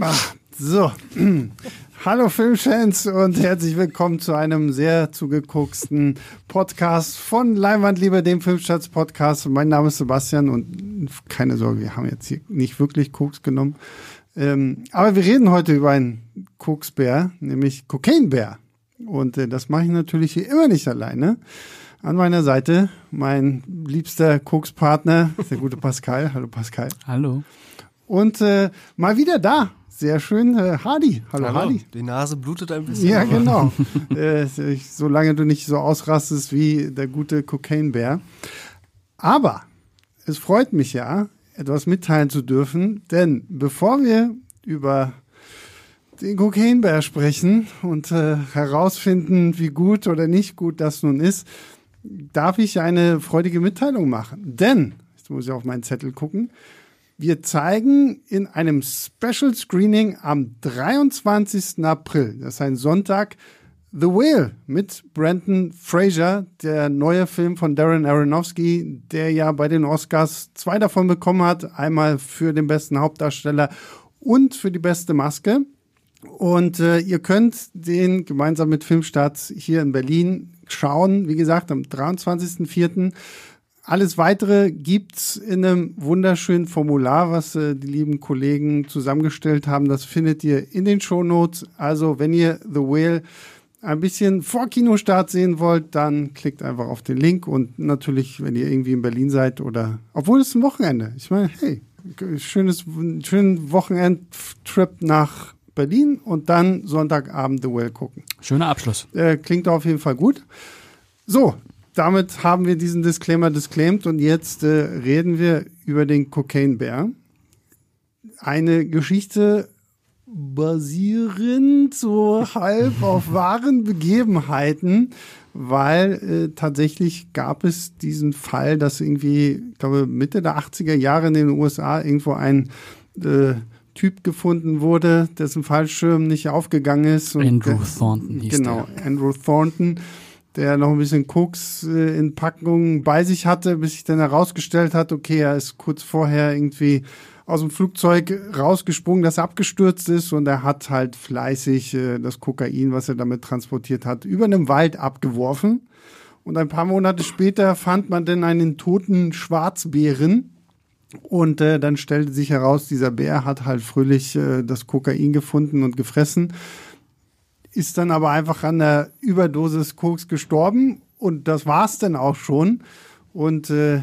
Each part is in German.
Ach, so. Hallo Filmfans und herzlich willkommen zu einem sehr zugegucksten Podcast von Leinwandliebe, dem Filmstarts Podcast. Mein Name ist Sebastian und keine Sorge, wir haben jetzt hier nicht wirklich Koks genommen. Ähm, aber wir reden heute über einen Koksbär, nämlich Kokainbär. Und äh, das mache ich natürlich hier immer nicht alleine. An meiner Seite mein liebster Kokspartner, der gute Pascal. Hallo Pascal. Hallo. Und äh, mal wieder da. Sehr schön, äh, Hardy. Hallo, Hallo, Hardy. Die Nase blutet ein bisschen. Ja, genau. äh, solange du nicht so ausrastest wie der gute Cocaine-Bär. Aber es freut mich ja, etwas mitteilen zu dürfen, denn bevor wir über den Cocaine-Bär sprechen und äh, herausfinden, wie gut oder nicht gut das nun ist, darf ich eine freudige Mitteilung machen. Denn, jetzt muss ich auf meinen Zettel gucken, wir zeigen in einem Special Screening am 23. April, das ist ein Sonntag, The Whale mit Brandon Fraser, der neue Film von Darren Aronofsky, der ja bei den Oscars zwei davon bekommen hat, einmal für den besten Hauptdarsteller und für die beste Maske. Und äh, ihr könnt den gemeinsam mit Filmstarts hier in Berlin schauen, wie gesagt, am 23.04. Alles weitere gibt's in einem wunderschönen Formular, was äh, die lieben Kollegen zusammengestellt haben. Das findet ihr in den Shownotes. Also, wenn ihr The Whale ein bisschen vor Kinostart sehen wollt, dann klickt einfach auf den Link und natürlich, wenn ihr irgendwie in Berlin seid oder, obwohl es ein Wochenende. Ich meine, hey, schönes, schönen Wochenendtrip nach Berlin und dann Sonntagabend The Whale gucken. Schöner Abschluss. Äh, klingt auf jeden Fall gut. So, damit haben wir diesen Disclaimer disclaimed und jetzt äh, reden wir über den Cocaine Bear. Eine Geschichte basierend so halb auf wahren Begebenheiten, weil äh, tatsächlich gab es diesen Fall, dass irgendwie, ich glaube, Mitte der 80er Jahre in den USA irgendwo ein äh, Typ gefunden wurde, dessen Fallschirm nicht aufgegangen ist. Andrew der- Thornton hieß Genau, Andrew Thornton, der noch ein bisschen Koks äh, in Packungen bei sich hatte, bis sich dann herausgestellt hat, okay, er ist kurz vorher irgendwie aus dem Flugzeug rausgesprungen, das abgestürzt ist und er hat halt fleißig äh, das Kokain, was er damit transportiert hat, über einem Wald abgeworfen. Und ein paar Monate später fand man dann einen toten Schwarzbären. Und äh, dann stellte sich heraus, dieser Bär hat halt fröhlich äh, das Kokain gefunden und gefressen, ist dann aber einfach an der Überdosis Koks gestorben und das war's dann auch schon. Und äh,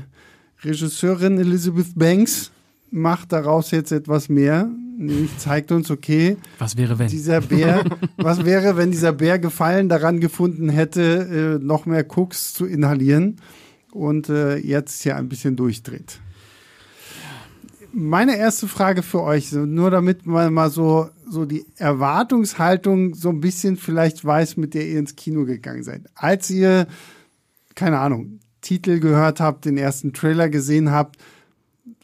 Regisseurin Elizabeth Banks macht daraus jetzt etwas mehr, nämlich zeigt uns, okay, Was wäre wenn? dieser Bär, was wäre, wenn dieser Bär Gefallen daran gefunden hätte, äh, noch mehr Koks zu inhalieren und äh, jetzt hier ein bisschen durchdreht. Meine erste Frage für euch, nur damit man mal so, so die Erwartungshaltung so ein bisschen vielleicht weiß, mit der ihr ins Kino gegangen seid. Als ihr, keine Ahnung, Titel gehört habt, den ersten Trailer gesehen habt,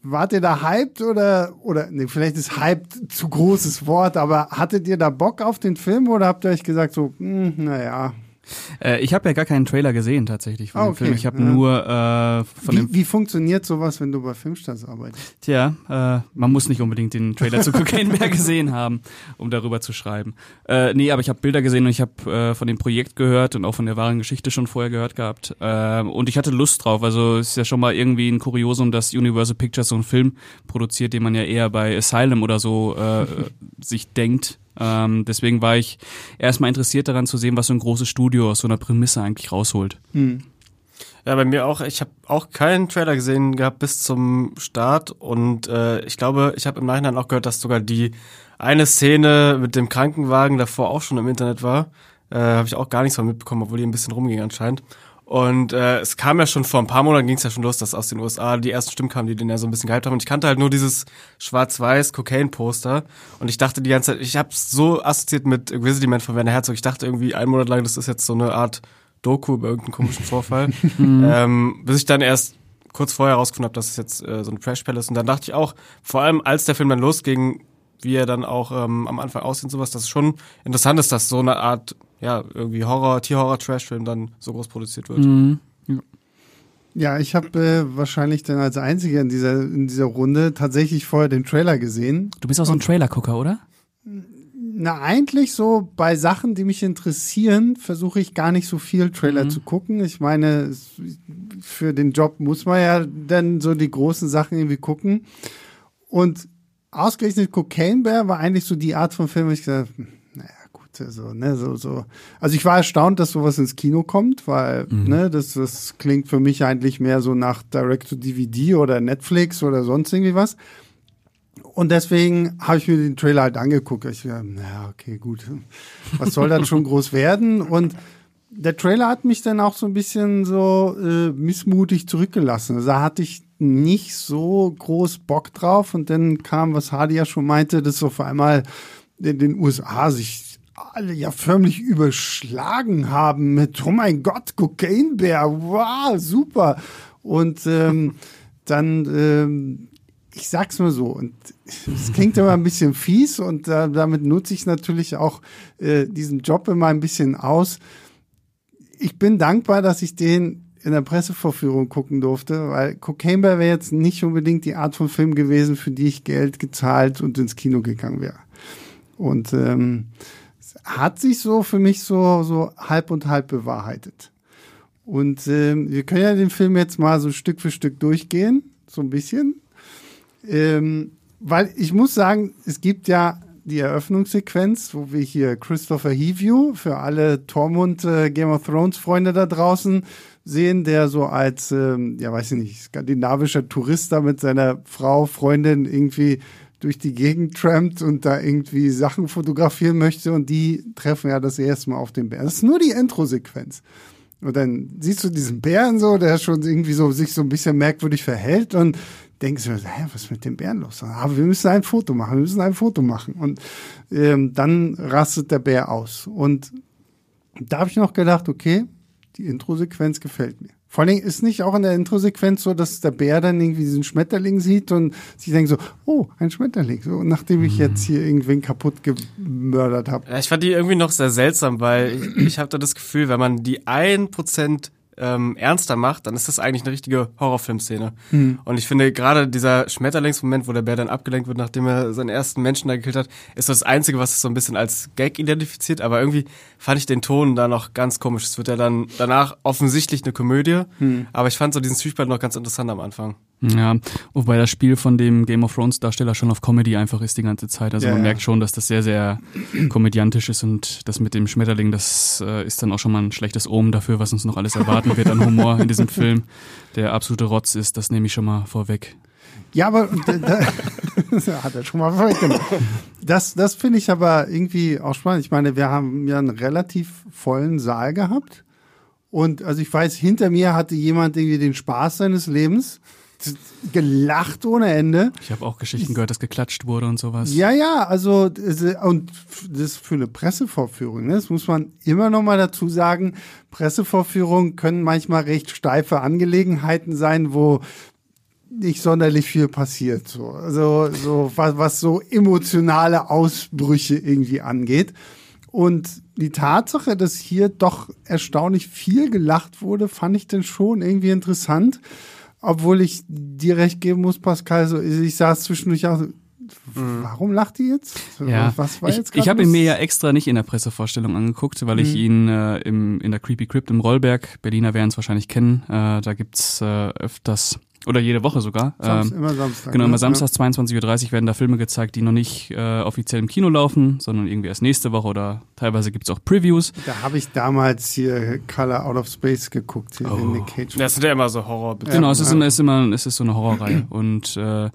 Wart ihr da hyped oder, oder, nee, vielleicht ist hyped zu großes Wort, aber hattet ihr da Bock auf den Film oder habt ihr euch gesagt so, hm, naja. Äh, ich habe ja gar keinen Trailer gesehen tatsächlich von Ah, dem okay, Film. Ich habe ja. nur äh, von dem Wie, wie funktioniert sowas, wenn du bei Filmstarts arbeitest? Tja, äh, man muss nicht unbedingt den Trailer zu Cocaine gesehen haben, um darüber zu schreiben. Äh, nee, aber ich habe Bilder gesehen und ich habe äh, von dem Projekt gehört und auch von der wahren Geschichte schon vorher gehört gehabt. Äh, und ich hatte Lust drauf. Also es ist ja schon mal irgendwie ein Kuriosum, dass Universal Pictures so einen Film produziert, den man ja eher bei Asylum oder so äh, sich denkt. Ähm, deswegen war ich erstmal interessiert daran zu sehen, was so ein großes Studio aus so einer Prämisse eigentlich rausholt. Hm. Ja, bei mir auch. Ich habe auch keinen Trailer gesehen gehabt bis zum Start und äh, ich glaube, ich habe im Nachhinein auch gehört, dass sogar die eine Szene mit dem Krankenwagen davor auch schon im Internet war. Äh, habe ich auch gar nichts von mitbekommen, obwohl die ein bisschen rumging anscheinend. Und äh, es kam ja schon vor ein paar Monaten ging es ja schon los, dass aus den USA die ersten Stimmen kamen, die den ja so ein bisschen gehypt haben. Und ich kannte halt nur dieses schwarz-weiß Cocaine-Poster. Und ich dachte die ganze Zeit, ich habe so assoziiert mit Grizzly Man von Werner Herzog. Ich dachte irgendwie einen Monat lang, das ist jetzt so eine Art Doku über irgendeinen komischen Vorfall. ähm, bis ich dann erst kurz vorher herausgefunden habe, dass es jetzt äh, so ein Trash Palace. Und dann dachte ich auch, vor allem als der Film dann losging, wie er dann auch ähm, am Anfang aussieht und sowas, dass es schon interessant ist, dass so eine Art, ja, irgendwie Horror, Tierhorror-Trash-Film dann so groß produziert wird. Mhm. Ja, ich habe äh, wahrscheinlich dann als Einziger in dieser, in dieser Runde tatsächlich vorher den Trailer gesehen. Du bist auch so ein Trailer-Gucker, oder? Na, eigentlich so bei Sachen, die mich interessieren, versuche ich gar nicht so viel Trailer Mhm. zu gucken. Ich meine, für den Job muss man ja dann so die großen Sachen irgendwie gucken. Und ausgerechnet Cocaine Bear war eigentlich so die Art von Film, wo ich gesagt habe, gut, also, ne, so, so. Also ich war erstaunt, dass sowas ins Kino kommt, weil, ne, das, das klingt für mich eigentlich mehr so nach Direct-to-DVD oder Netflix oder sonst irgendwie was. Und deswegen habe ich mir den Trailer halt angeguckt. Ich dachte, naja, okay, gut. Was soll dann schon groß werden? Und der Trailer hat mich dann auch so ein bisschen so äh, missmutig zurückgelassen. Also da hatte ich nicht so groß Bock drauf. Und dann kam, was Hardy ja schon meinte, dass auf einmal in den USA sich alle ja förmlich überschlagen haben mit, oh mein Gott, Cocaine Bear, wow, super. Und ähm, dann, ähm, ich sag's mal so, und es klingt immer ein bisschen fies und äh, damit nutze ich natürlich auch äh, diesen Job immer ein bisschen aus. Ich bin dankbar, dass ich den in der Pressevorführung gucken durfte, weil Cocaine Bear wäre jetzt nicht unbedingt die Art von Film gewesen, für die ich Geld gezahlt und ins Kino gegangen wäre. Und ähm, hat sich so für mich so, so halb und halb bewahrheitet. Und ähm, wir können ja den Film jetzt mal so Stück für Stück durchgehen, so ein bisschen. Ähm, weil ich muss sagen, es gibt ja die Eröffnungssequenz, wo wir hier Christopher Heview für alle Tormund äh, Game of Thrones Freunde da draußen sehen, der so als, ähm, ja weiß ich nicht, skandinavischer Tourist da mit seiner Frau, Freundin irgendwie durch die Gegend trampt und da irgendwie Sachen fotografieren möchte und die treffen ja das erste Mal auf den Bären. Das ist nur die Intro-Sequenz. Und dann siehst du diesen Bären so, der schon irgendwie so sich so ein bisschen merkwürdig verhält und denkst du, hä, was ist mit dem Bären los? Aber wir müssen ein Foto machen, wir müssen ein Foto machen. Und ähm, dann rastet der Bär aus. Und da habe ich noch gedacht, okay, die Intro-Sequenz gefällt mir. Vor allen Dingen ist nicht auch in der Intro-Sequenz so, dass der Bär dann irgendwie diesen Schmetterling sieht und sich denkt so, oh, ein Schmetterling. So, nachdem ich jetzt hier irgendwen kaputt gemördert habe. Ja, ich fand die irgendwie noch sehr seltsam, weil ich, ich habe da das Gefühl, wenn man die ein Prozent ähm, ernster macht, dann ist das eigentlich eine richtige Horrorfilmszene. Und ich finde gerade dieser Schmetterlingsmoment, wo der Bär dann abgelenkt wird, nachdem er seinen ersten Menschen da gekillt hat, ist das Einzige, was es so ein bisschen als Gag identifiziert. Aber irgendwie fand ich den Ton da noch ganz komisch. Es wird ja dann danach offensichtlich eine Komödie, aber ich fand so diesen Zwiespalt noch ganz interessant am Anfang. Ja, wobei das Spiel von dem Game of Thrones Darsteller schon auf Comedy einfach ist die ganze Zeit. Also Ja, man ja. merkt schon, dass das sehr, sehr komödiantisch ist und das mit dem Schmetterling, das äh, ist dann auch schon mal ein schlechtes Omen dafür, was uns noch alles erwarten wird an Humor in diesem Film, der absolute Rotz ist. Das nehme ich schon mal vorweg. Ja, aber da, da, das hat er schon mal vorweggenommen. Das, das finde ich aber irgendwie auch spannend. Ich meine, wir haben ja einen relativ vollen Saal gehabt. Und also ich weiß, hinter mir hatte jemand irgendwie den Spaß seines Lebens. Gelacht ohne Ende. Ich habe auch Geschichten gehört, dass geklatscht wurde und sowas. Ja, ja, also und das ist für eine Pressevorführung, ne? das muss man immer noch mal dazu sagen. Pressevorführungen können manchmal recht steife Angelegenheiten sein, wo nicht sonderlich viel passiert. So. Also so was, was so emotionale Ausbrüche irgendwie angeht. Und die Tatsache, dass hier doch erstaunlich viel gelacht wurde, fand ich dann schon irgendwie interessant. Obwohl ich dir recht geben muss, Pascal, so, ich saß zwischendurch auch, so, warum lacht die jetzt? Ja, Was war ich, jetzt ich habe ihn mir ja extra nicht in der Pressevorstellung angeguckt, weil Mhm. ich ihn äh, im, in der Creepy Crypt im Rollberg, Berliner werden es wahrscheinlich kennen, äh, da gibt's äh, öfters, oder jede Woche sogar, Samst- ähm, immer Samstag. Genau, ne? immer Samstag 22.30 Uhr werden da Filme gezeigt, die noch nicht äh, offiziell im Kino laufen, sondern irgendwie erst nächste Woche oder teilweise gibt's auch Previews. Da habe ich damals hier Color Out of Space geguckt, hier den Nick Cage. Das sind ja immer so Horror. Genau, es ist, ja. immer, es ist immer, es ist so eine Horrorreihe und äh,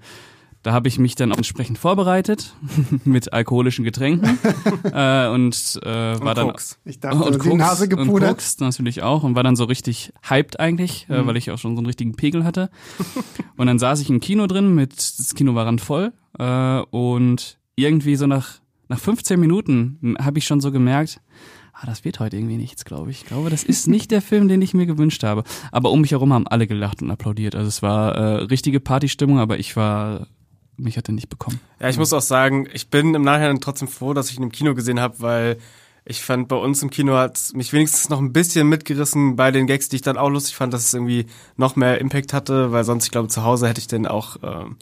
da habe ich mich dann auch entsprechend vorbereitet mit alkoholischen Getränken äh, und äh, war dann Koks. Ich dachte, die Nase und gepudert. Koks natürlich auch und war dann so richtig hyped eigentlich, äh, Mhm. weil ich auch schon so einen richtigen Pegel hatte. und dann saß ich im Kino drin, mit das Kino war randvoll äh, und irgendwie so nach nach 15 Minuten habe ich schon so gemerkt, ah, das wird heute irgendwie nichts, glaube ich. Ich glaube, das ist nicht der Film, den ich mir gewünscht habe. Aber um mich herum haben alle gelacht und applaudiert. Also es war äh, richtige Partystimmung, aber ich war mich hat er nicht bekommen. Ja, ich muss auch sagen, ich bin im Nachhinein trotzdem froh, dass ich ihn im Kino gesehen habe, weil ich fand, bei uns im Kino hat mich wenigstens noch ein bisschen mitgerissen bei den Gags, die ich dann auch lustig fand, dass es irgendwie noch mehr Impact hatte, weil sonst, ich glaube, zu Hause hätte ich den auch, ähm,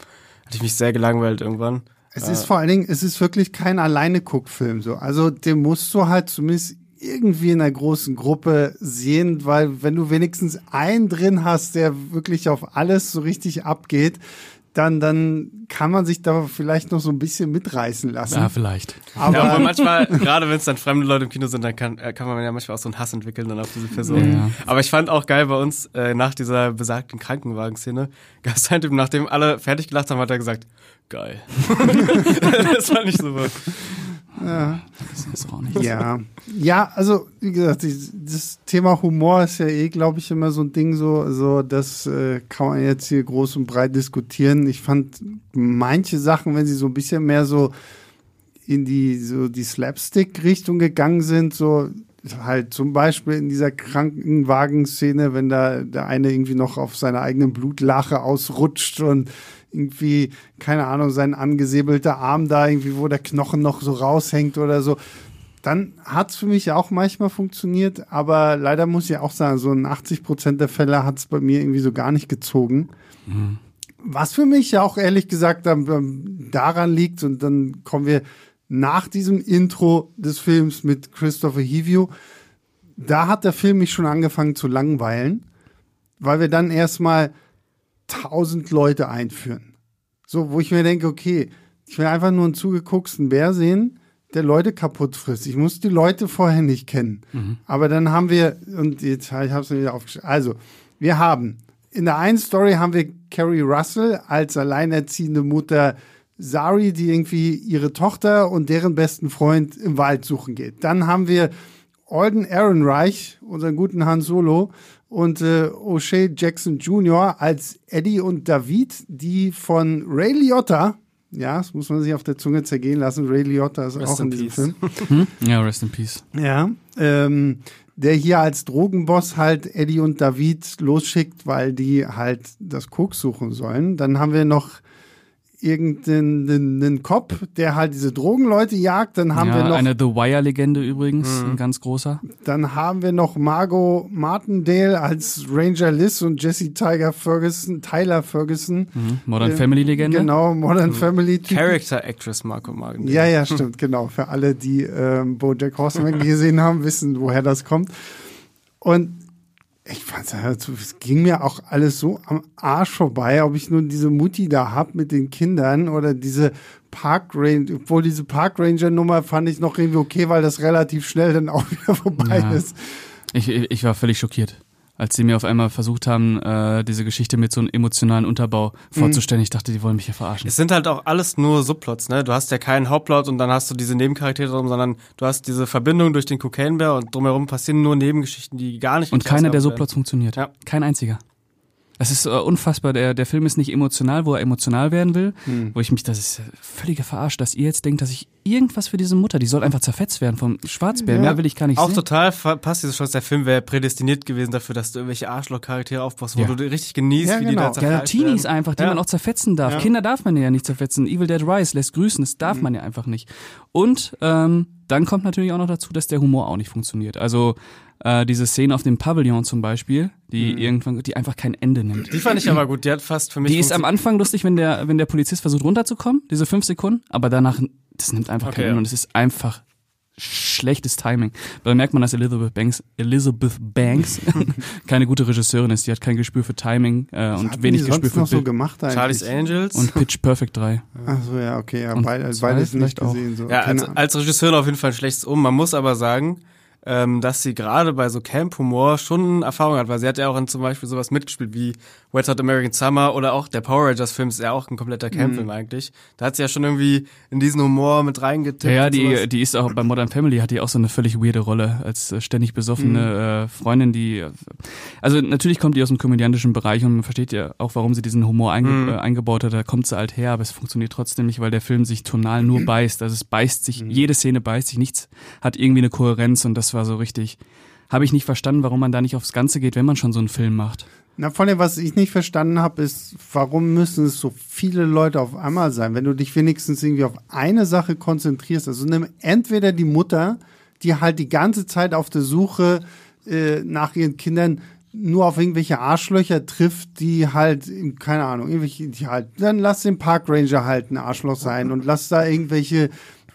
hätte ich mich sehr gelangweilt irgendwann. Es ist vor allen Dingen, es ist wirklich kein Alleine-Guckfilm so. Also den musst du halt zumindest irgendwie in einer großen Gruppe sehen, weil wenn du wenigstens einen drin hast, der wirklich auf alles so richtig abgeht, dann, dann kann man sich da vielleicht noch so ein bisschen mitreißen lassen. Ja, vielleicht. Aber, ja, aber manchmal, gerade wenn es dann fremde Leute im Kino sind, dann kann, äh, kann man ja manchmal auch so einen Hass entwickeln dann auf diese Person. Ja. Aber ich fand auch geil bei uns, äh, nach dieser besagten Krankenwagen-Szene, gab es einen Typ, nachdem alle fertig gelacht haben, hat er gesagt, geil. das fand ich super. Ja. Das ist auch nicht. Ja, ja, also wie gesagt, das Thema Humor ist ja eh, glaube ich, immer so ein Ding, so, so das äh, kann man jetzt hier groß und breit diskutieren. Ich fand manche Sachen, wenn sie so ein bisschen mehr so in die so die Slapstick-Richtung gegangen sind, so halt zum Beispiel in dieser Krankenwagen-Szene, wenn da der eine irgendwie noch auf seiner eigenen Blutlache ausrutscht und irgendwie, keine Ahnung, sein angesäbelter Arm da, irgendwie, wo der Knochen noch so raushängt oder so. Dann hat's für mich auch manchmal funktioniert, aber leider muss ich auch sagen, so in 80 Prozent der Fälle hat's bei mir irgendwie so gar nicht gezogen. Was für mich ja auch ehrlich gesagt daran liegt, und dann kommen wir nach diesem Intro des Films mit Christopher Hivio, da hat der Film mich schon angefangen zu langweilen, weil wir dann erstmal tausend Leute einführen. So, wo ich mir denke, okay, ich will einfach nur einen zugegucksten Bär sehen, der Leute kaputt frisst. Ich muss die Leute vorher nicht kennen. Aber dann haben wir, und jetzt ich habe es mir wieder aufgeschrieben. Also, wir haben in der einen Story haben wir Carrie Russell als alleinerziehende Mutter Sari, die irgendwie ihre Tochter und deren besten Freund im Wald suchen geht. Dann haben wir Alden Ehrenreich, unseren guten Han Solo, und äh, O'Shea Jackson Jr. als Eddie und David, die von Ray Liotta, ja, das muss man sich auf der Zunge zergehen lassen, Ray Liotta ist Rest auch in in diesem peace. Film. Ja, rest in peace. Ja, ähm, der hier als Drogenboss halt Eddie und David losschickt, weil die halt das Koks suchen sollen. Dann haben wir noch irgendeinen einen, einen Cop, der halt diese Drogenleute jagt. Dann haben ja, wir noch, eine The Wire-Legende übrigens, ein ganz großer. dann haben wir noch Margot Martindale als Ranger Liz und Jesse Tiger Ferguson, Tyler Ferguson. Mhm. Modern Ja, Family-Legende. Genau, Modern Family. Typen. Character Actress Marco Magen. Ja, ja, stimmt, genau. Für alle, die ähm, BoJack Horseman gesehen haben, wissen, woher das kommt. Und ich fand es ging mir auch alles so am Arsch vorbei, ob ich nun diese Mutti da hab mit den Kindern oder diese Park Ranger, obwohl diese Park Ranger Nummer fand ich noch irgendwie okay, weil das relativ schnell dann auch wieder vorbei Ja. ist. Ich, ich war völlig schockiert, als sie mir auf einmal versucht haben, äh, diese Geschichte mit so einem emotionalen Unterbau vorzustellen. Ich dachte, die wollen mich hier verarschen. Es sind halt auch alles nur Subplots, ne? Du hast ja keinen Hauptplot und dann hast du diese Nebencharaktere drum, sondern du hast diese Verbindung durch den Cocaine Bear und drumherum passieren nur Nebengeschichten, die gar nicht Und keiner der Subplots funktioniert. Ja. Kein einziger. Das ist äh, unfassbar. Der, der Film ist nicht emotional, wo er emotional werden will. Wo ich mich, das ist äh, völlige Verarscht, dass ihr jetzt denkt, dass ich irgendwas für diese Mutter, die soll einfach zerfetzt werden vom Schwarzbär. Ja. Mehr will ich gar nicht Auch sehen. total passt diese Chance. Der Film wäre prädestiniert gewesen dafür, dass du irgendwelche Arschloch-Charaktere aufbaust, wo Ja. du richtig genießt, Ja, wie die genau. da Ja, zerfleischt Teenies werden. einfach, die Ja. man auch zerfetzen darf. Ja. Kinder darf man ja nicht zerfetzen. Evil Dead Rise lässt grüßen, das darf man ja einfach nicht. Und ähm, dann kommt natürlich auch noch dazu, dass der Humor auch nicht funktioniert. Also äh, diese Szene auf dem Pavillon zum Beispiel, die irgendwann, die einfach kein Ende nimmt. Die fand ich aber gut. Die hat fast für mich. Die ist am Anfang lustig, wenn der, wenn der Polizist versucht runterzukommen, diese fünf Sekunden, aber danach, das nimmt einfach Okay, kein Ende ja. und es ist einfach schlechtes Timing. Da merkt man, dass Elizabeth Banks, Elizabeth Banks keine gute Regisseurin ist. Die hat kein Gespür für Timing äh, Was und wenig die Gespür für noch so Bild. gemaid eigentlich? Charlie's Angels. Und Pitch Perfect 3. Ach so, ja, okay, ja, Und beid, zwei beides nicht gesehen. So. Ja, als, als Regisseurin auf jeden Fall ein schlechtes Um. Man muss aber sagen, ähm, dass sie gerade bei so Camp-Humor schon Erfahrung hat, weil sie hat ja auch in zum Beispiel sowas mitgespielt wie Wet Hot American Summer oder auch der Power Rangers-Film ist ja auch ein kompletter Camp-Film eigentlich. Da hat sie ja schon irgendwie in diesen Humor mit reingetippt. Ja, ja, die, die ist auch bei Modern Family hat die auch so eine völlig weirde Rolle als äh, ständig besoffene äh, Freundin, die äh, also natürlich kommt die aus dem komödiantischen Bereich und man versteht ja auch, warum sie diesen Humor einge Mhm. äh, eingebaut hat. Da kommt sie halt her, aber es funktioniert trotzdem nicht, weil der Film sich tonal nur beißt. Also es beißt sich, jede Szene beißt sich, nichts hat irgendwie eine Kohärenz und das war so richtig. Habe ich nicht verstanden, warum man da nicht aufs Ganze geht, wenn man schon so einen Film macht. Na, vor allem, was ich nicht verstanden habe, ist, warum müssen es so viele Leute auf einmal sein? Wenn du dich wenigstens irgendwie auf eine Sache konzentrierst, also nimm entweder die Mutter, die halt die ganze Zeit auf der Suche äh, nach ihren Kindern nur auf irgendwelche Arschlöcher trifft, die halt, keine Ahnung, irgendwelche, die halt, dann lass den Park Ranger halt ein Arschloch sein und lass da irgendwelche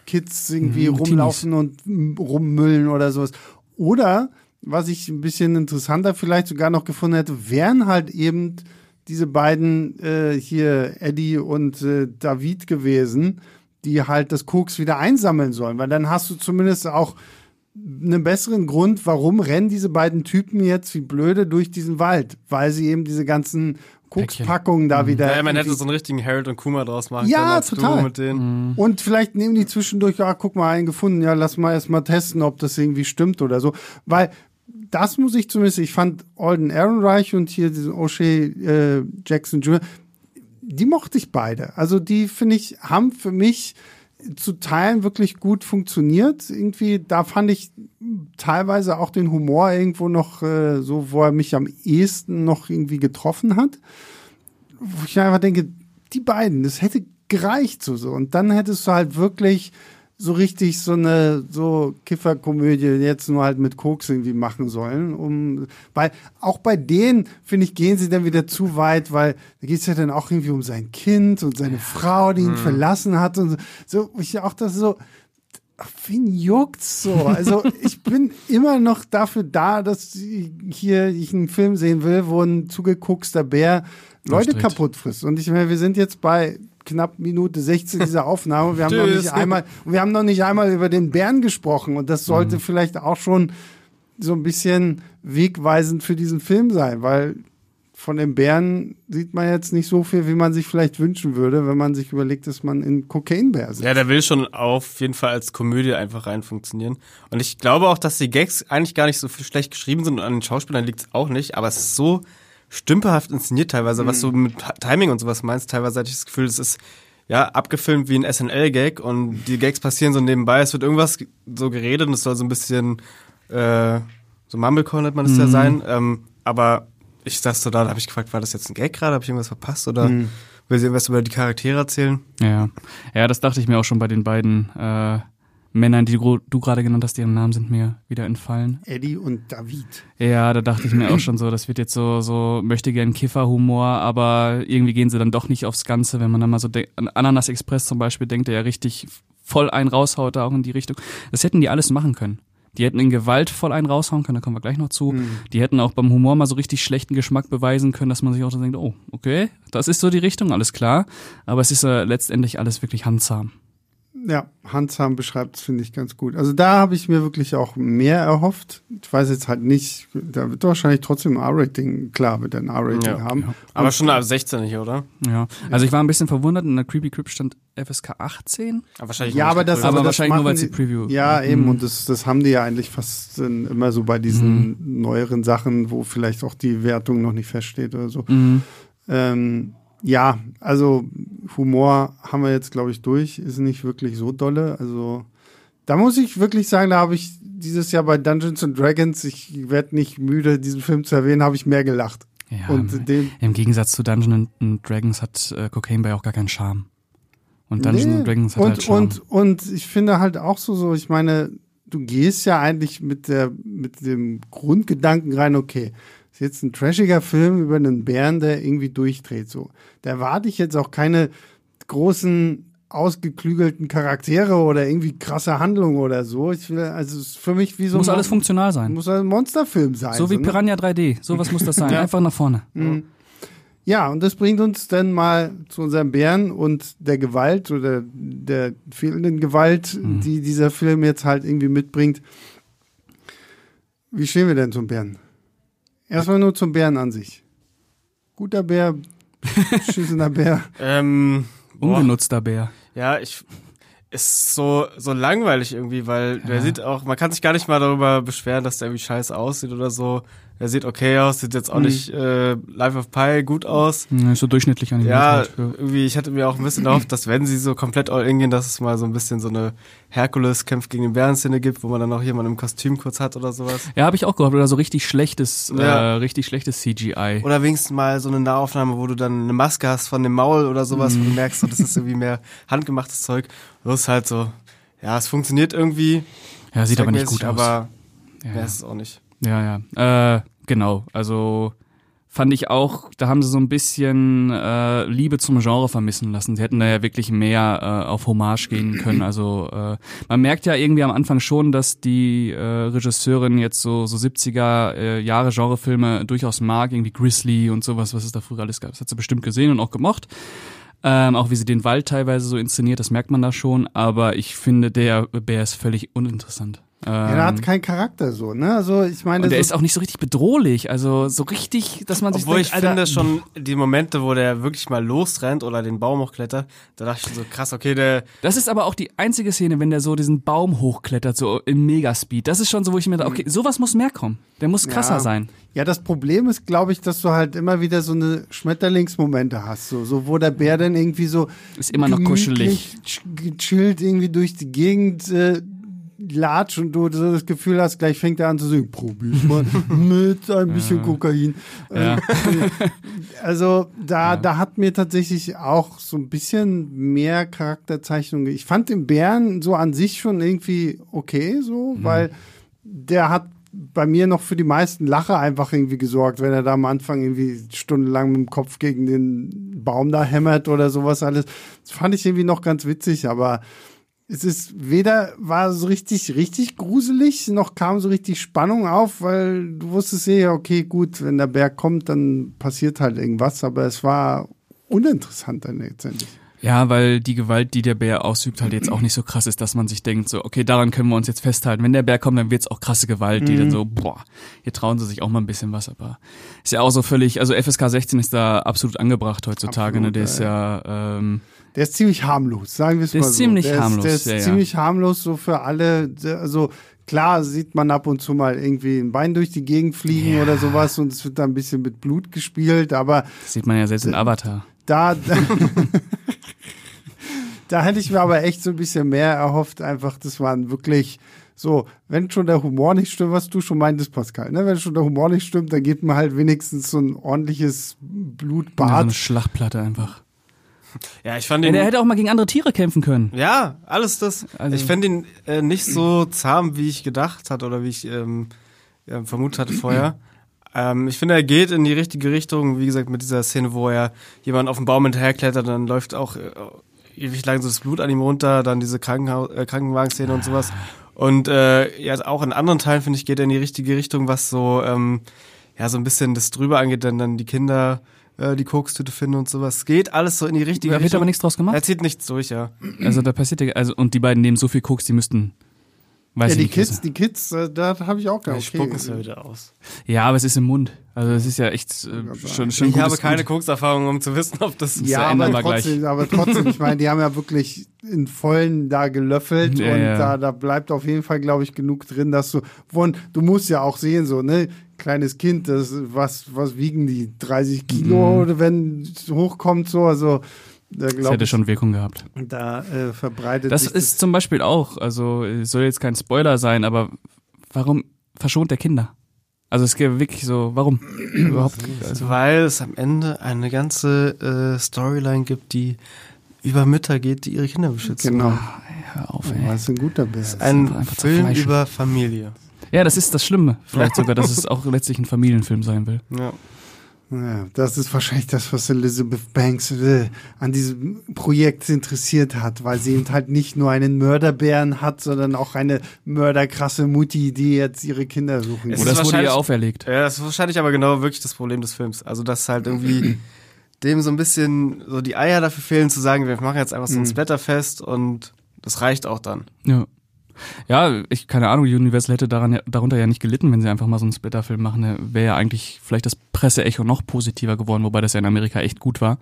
Kids irgendwie Mhm, rumlaufen und mm, rummüllen oder sowas. Oder, was ich ein bisschen interessanter vielleicht sogar noch gefunden hätte, wären halt eben diese beiden äh, hier, Eddie und äh, David gewesen, die halt das Koks wieder einsammeln sollen, weil dann hast du zumindest auch einen besseren Grund, warum rennen diese beiden Typen jetzt wie blöde durch diesen Wald, weil sie eben diese ganzen Kokspackungen da wieder. Ja, man hätte so einen richtigen Harold und Kuma draus machen Ja, können als total. Denen. und vielleicht nehmen die zwischendurch, ja, guck mal, einen gefunden, ja, lass mal erstmal testen, ob das irgendwie stimmt oder so. Weil das muss ich zumindest, ich fand Alden Ehrenreich und hier diesen O'Shea äh, Jackson Jr., die mochte ich beide. Also die, finde ich, haben für mich zu Teilen wirklich gut funktioniert. Irgendwie, da fand ich teilweise auch den Humor irgendwo noch äh, so, wo er mich am ehesten noch irgendwie getroffen hat. Wo ich einfach denke, die beiden, das hätte gereicht so, so. Und dann hättest du halt wirklich so richtig so eine so Kifferkomödie jetzt nur halt mit Koks irgendwie machen sollen, um weil auch bei denen finde ich gehen sie dann wieder zu weit, weil da geht es ja dann auch irgendwie um sein Kind und seine Frau, die ihn verlassen hat und so, ich auch das so Wen juckt's so? Also ich bin immer noch dafür da, dass hier ich einen Film sehen will, wo ein zugekokster Bär Leute kaputt frisst. Und ich meine, wir sind jetzt bei knapp Minute 16 dieser Aufnahme. Wir haben noch nicht einmal, wir haben noch nicht einmal über den Bären gesprochen. Und das sollte vielleicht auch schon so ein bisschen wegweisend für diesen Film sein, weil von den Bären sieht man jetzt nicht so viel, wie man sich vielleicht wünschen würde, wenn man sich überlegt, dass man in Cocaine-Bär sitzt. Ja, der will schon auf jeden Fall als Komödie einfach rein funktionieren. Und ich glaube auch, dass die Gags eigentlich gar nicht so schlecht geschrieben sind und an den Schauspielern liegt es auch nicht, aber es ist so stümperhaft inszeniert teilweise, was du mit Timing und sowas meinst. Teilweise hatte ich das Gefühl, es ist ja abgefilmt wie ein SNL-Gag und die Gags passieren so nebenbei. Es wird irgendwas ge- so geredet und es soll so ein bisschen äh, so Mumblecore nennt man es ja sein. Ähm, aber ich saß so da und habe ich gefragt, war das jetzt ein Gag gerade? Habe ich irgendwas verpasst oder will sie irgendwas über die Charaktere erzählen? Ja, ja, das dachte ich mir auch schon bei den beiden äh, Männern, die du, du gerade genannt hast, deren Namen sind mir wieder entfallen. Eddie und David. Ja, da dachte ich mir auch schon so, das wird jetzt so, so möchte gern Kifferhumor, aber irgendwie gehen sie dann doch nicht aufs Ganze, wenn man dann mal so denkt, an Ananas Express zum Beispiel denkt, der ja richtig voll einen raushaut, da auch in die Richtung. Das hätten die alles machen können. Die hätten in Gewalt voll einen raushauen können, da kommen wir gleich noch zu. Die hätten auch beim Humor mal so richtig schlechten Geschmack beweisen können, dass man sich auch so denkt, oh, okay, das ist so die Richtung, alles klar. Aber es ist äh, letztendlich alles wirklich handzahm. Ja, Handsam beschreibt es, finde ich, ganz gut. Also da habe ich mir wirklich auch mehr erhofft. Ich weiß jetzt halt nicht, da wird wahrscheinlich trotzdem ein R-Rating, klar, wird ein R-Rating Ja, haben. Aber schon ab 16 hier, oder? Ja, also ich war ein bisschen verwundert, in der Creepy Crip stand FSK 18. Aber wahrscheinlich Ja, nicht aber das. Aber aber das wahrscheinlich nur, weil es die die- Preview- Ja, eben. Mhm. Und das, das haben die ja eigentlich fast äh, immer so bei diesen neueren Sachen, wo vielleicht auch die Wertung noch nicht feststeht oder so. Mhm. Ähm, ja, also Humor haben wir jetzt, glaube ich, durch. Ist nicht wirklich so dolle. Also da muss ich wirklich sagen, da habe ich dieses Jahr bei Dungeons and Dragons, ich werde nicht müde, diesen Film zu erwähnen, habe ich mehr gelacht. Ja, Und im, den, im Gegensatz zu Dungeons and Dragons hat äh, Cocaine Bay auch gar keinen Charme. Und Dungeons Nee. and Dragons hat und, halt Charme. und, und ich finde halt auch so, so, ich meine, du gehst ja eigentlich mit der, mit dem Grundgedanken rein, okay, jetzt ein trashiger Film über einen Bären, der irgendwie durchdreht, so. Da erwarte ich jetzt auch keine großen, ausgeklügelten Charaktere oder irgendwie krasse Handlungen oder so. Ich will, also, es ist für mich wie so muss alles funktional sein. muss ein Monsterfilm sein. so wie ne? Piranha 3D. Sowas muss das sein. Einfach nach vorne. Ja, und das bringt uns dann mal zu unserem Bären und der Gewalt oder der fehlenden Gewalt, die dieser Film jetzt halt irgendwie mitbringt. Wie stehen wir denn zum Bären? Erstmal nur zum Bären an sich. Guter Bär, schießender Bär. Ähm, boah. Ungenutzter Bär. Ja, ich ist so so langweilig irgendwie, weil der sieht auch, man kann sich gar nicht mal darüber beschweren, dass der irgendwie scheiße aussieht oder so. Der sieht okay aus, sieht jetzt auch Mhm. nicht äh, Life of Pi gut aus. Ja, so durchschnittlich animiert. Ja, halt. Ja. irgendwie, ich hatte mir auch ein bisschen erhofft, dass wenn sie so komplett all in gehen, dass es mal so ein bisschen so eine Herkules kämpft gegen den Bären-Szene gibt, wo man dann auch jemanden im Kostüm kurz hat oder sowas. Ja, habe ich auch gehofft. Oder so richtig schlechtes, Ja. äh, richtig schlechtes CGI. Oder wenigstens mal so eine Nahaufnahme, wo du dann eine Maske hast von dem Maul oder sowas, wo du merkst, so, das ist irgendwie mehr handgemachtes Zeug. Das ist halt so, ja, es funktioniert irgendwie. ja, sieht aber nicht gut aus. Aber ja, mehr ist es auch nicht. Ja, ja. Äh, genau. Also fand ich auch, da haben sie so ein bisschen äh, Liebe zum Genre vermissen lassen. Sie hätten da ja wirklich mehr äh, auf Hommage gehen können. Also äh, man merkt ja irgendwie am Anfang schon, dass die äh, Regisseurin jetzt so so 70er äh, Jahre Genrefilme durchaus mag, irgendwie Grizzly und sowas, was es da früher alles gab. Das hat sie bestimmt gesehen und auch gemocht. Ähm, auch wie sie den Wald teilweise so inszeniert, das merkt man da schon. Aber ich finde, der Bär ist völlig uninteressant. Ja, der hat keinen Charakter so, ne? Also ich meine, Ähm. Und der so, ist auch nicht so richtig bedrohlich, also so richtig, dass man sich Obwohl denkt, ich Alter, finde schon die Momente, wo der wirklich mal losrennt oder den Baum hochklettert, da dachte ich so krass, okay, der Das ist aber auch die einzige Szene, wenn der so diesen Baum hochklettert, so im Megaspeed. Das ist schon so, wo ich mir dachte, okay, sowas muss mehr kommen. Der muss krasser Ja. sein. ja, das Problem ist, glaube ich, dass du halt immer wieder so eine Schmetterlingsmomente hast, so, so wo der Bär dann irgendwie so Ist immer noch kuschelig. gechillt irgendwie durch die Gegend äh, latscht und du so das Gefühl hast, gleich fängt er an zu singen, probier's mal mit ein bisschen Kokain. Ja. Also da, da hat mir tatsächlich auch so ein bisschen mehr Charakterzeichnung. Ich fand den Bären so an sich schon irgendwie okay, so, Mhm. weil der hat bei mir noch für die meisten Lacher einfach irgendwie gesorgt, wenn er da am Anfang irgendwie stundenlang mit dem Kopf gegen den Baum da hämmert oder sowas alles. Das fand ich irgendwie noch ganz witzig, aber es ist weder war so richtig, richtig gruselig, noch kam so richtig Spannung auf, weil du wusstest eh, ja, okay, gut, wenn der Berg kommt, dann passiert halt irgendwas, aber es war uninteressant dann letztendlich. Ja, weil die Gewalt, die der Bär ausübt, halt jetzt auch nicht so krass ist, dass man sich denkt, so, okay, daran können wir uns jetzt festhalten. Wenn der Bär kommt, dann wird's auch krasse Gewalt, die dann so, boah, hier trauen sie sich auch mal ein bisschen was, aber ist ja auch so völlig, also FSK 16 ist da absolut angebracht heutzutage, Absolut, ne? Der ist ja, ähm, Der ist ziemlich harmlos, sagen wir es mal so. ziemlich der ist, harmlos, Der ist ja, ja. ziemlich harmlos so für alle. Also klar sieht man ab und zu mal irgendwie ein Bein durch die Gegend fliegen Ja. oder sowas und es wird da ein bisschen mit Blut gespielt, aber das sieht man ja selbst in Avatar. da, da, da hätte ich mir aber echt so ein bisschen mehr erhofft. Einfach, das waren wirklich so, wenn schon der Humor nicht stimmt, was du schon meintest, Pascal, ne? wenn schon der Humor nicht stimmt, dann geht man halt wenigstens so ein ordentliches Ja, so Blutbad. eine Schlachtplatte einfach. ja, ich fand Ja, ihn der hätte auch mal gegen andere Tiere kämpfen können. Ja, alles das. Also- ich fand ihn äh, nicht so zahm, wie ich gedacht hatte oder wie ich ähm, ja, vermutet hatte vorher. Ähm, ich finde, er geht in die richtige Richtung, wie gesagt, mit dieser Szene, wo er jemand auf den Baum hinterherklettert, dann läuft auch äh, ewig lang so das Blut an ihm runter, dann diese Krankenhau äh, Krankenwagenszene und sowas. Und äh, ja, auch in anderen Teilen, finde ich, geht er in die richtige Richtung, was so, ähm, ja, so ein bisschen das drüber angeht, denn dann die Kinder äh, die Kokstüte finden und sowas. Geht alles so in die richtige Da wird Richtung. aber nichts draus er gemacht. zieht nichts durch, ja. Also da passiert ja, also und die beiden nehmen so viel Koks, die müssten, weiß ja, die nicht. Kids, die Kids, äh, da habe ich auch gedacht, Die spucken es ja wieder aus. Ja, aber es ist im Mund. Also es ist ja echt äh, schon, schon ich habe keine. Kokserfahrung, um zu wissen, ob das. Ja, ändern aber gleich. trotzdem, aber trotzdem, ich meine, die haben ja wirklich in vollen da gelöffelt Ja, und ja. Da, da bleibt auf jeden Fall, glaube ich, genug drin, dass du, von, du musst ja auch sehen, so, ne, kleines Kind, das, was, was wiegen die? 30 Kilo, oder wenn es hochkommt, so, also, da Das hätte schon Wirkung gehabt. da äh, verbreitet Das sich ist zum Beispiel auch, also soll jetzt kein Spoiler sein, aber warum verschont der Kinder? Also es geht wirklich so, warum überhaupt? Also, Weil es am Ende eine ganze äh, Storyline gibt, die über Mütter geht, die ihre Kinder beschützen. Genau. hör auf, Oh, ey. das ist ein guter Bär. Ein einfach Film über Familie. Ja, das ist das Schlimme. Vielleicht sogar, dass es auch letztlich ein Familienfilm sein will. Ja. Ja, das ist wahrscheinlich das, was Elizabeth Banks äh, an diesem Projekt interessiert hat, weil sie eben halt nicht nur einen Mörderbären hat, sondern auch eine mörderkrasse Mutti, die jetzt ihre Kinder suchen. Es. Oder ist es wurde ihr auferlegt. ja, das ist wahrscheinlich aber genau wirklich das Problem des Films. Also, dass halt irgendwie dem so ein bisschen so die Eier dafür fehlen, zu sagen, wir machen jetzt einfach so ein Splatterfest und das reicht auch dann. Ja. Ja, ich, keine Ahnung, Universal hätte daran, ja- darunter ja nicht gelitten, wenn sie einfach mal so einen Splitter-Film machen. Da Wäre ja eigentlich vielleicht das Presseecho noch positiver geworden, wobei das ja in Amerika echt gut war.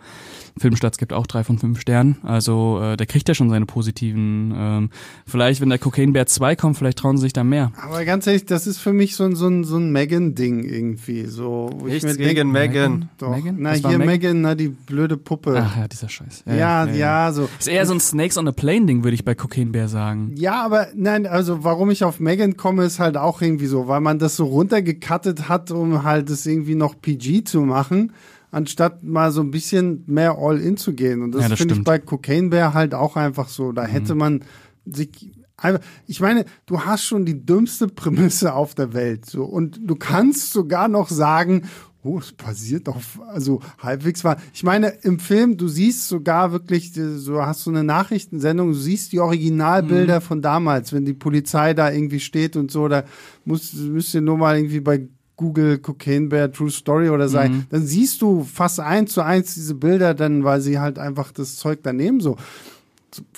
Filmstarts gibt auch drei von fünf Sternen. Also äh, der kriegt ja schon seine positiven. Ähm, vielleicht, wenn der Cocaine Bear 2 kommt, vielleicht trauen sie sich da mehr. Aber ganz ehrlich, das ist für mich so ein, so ein, so ein Megan-Ding irgendwie. So, Nichts gegen Megan. Doch. Megan? Na, hier Megan? Na, die blöde Puppe. Ach ja, dieser Scheiß. ja, ja, so. Ist eher so ein Snakes on a Plane Ding, würde ich bei Cocaine Bear sagen. Ja, aber nein, also warum ich auf Megan komme, ist halt auch irgendwie so, weil man das so runtergekattet hat, um halt es irgendwie noch PG zu machen, anstatt mal so ein bisschen mehr All-In zu gehen. Und das, Ja, das finde ich bei Cocaine Bear halt auch einfach so. Da hätte man sich einfach, ich meine, du hast schon die dümmste Prämisse auf der Welt, so. Und du kannst sogar noch sagen, oh, es passiert doch, also halbwegs war. Ich meine, im Film, du siehst sogar wirklich, so hast du eine Nachrichtensendung, du siehst die Originalbilder mhm. von damals, wenn die Polizei da irgendwie steht und so, da musst, müsst ihr nur mal irgendwie bei Google Cocaine Bear True Story oder sein, mhm. dann siehst du fast eins zu eins diese Bilder, dann, weil sie halt einfach das Zeug daneben so.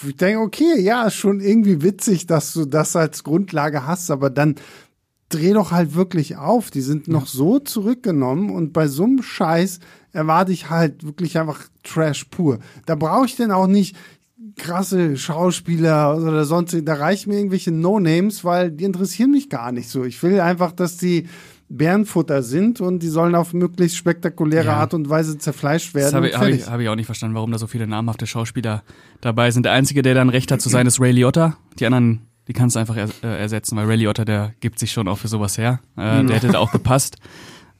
Ich denke, okay, ja, schon irgendwie witzig, dass du das als Grundlage hast, aber dann dreh doch halt wirklich auf. Die sind noch so zurückgenommen und bei so einem Scheiß erwarte ich halt wirklich einfach Trash pur. Da brauche ich denn auch nicht krasse Schauspieler oder sonst, da reichen mir irgendwelche No-Names, weil die interessieren mich gar nicht so. Ich will einfach, dass die Bärenfutter sind und die sollen auf möglichst spektakuläre ja. Art und Weise zerfleischt werden. Das habe ich, hab ich, hab ich auch nicht verstanden, warum da so viele namhafte Schauspieler dabei sind. Der Einzige, der dann recht hat zu sein, ist Ray Liotta. Die anderen die kannst du einfach er, äh, ersetzen, weil Ray Liotta, der gibt sich schon auch für sowas her. Äh, der hätte da auch gepasst.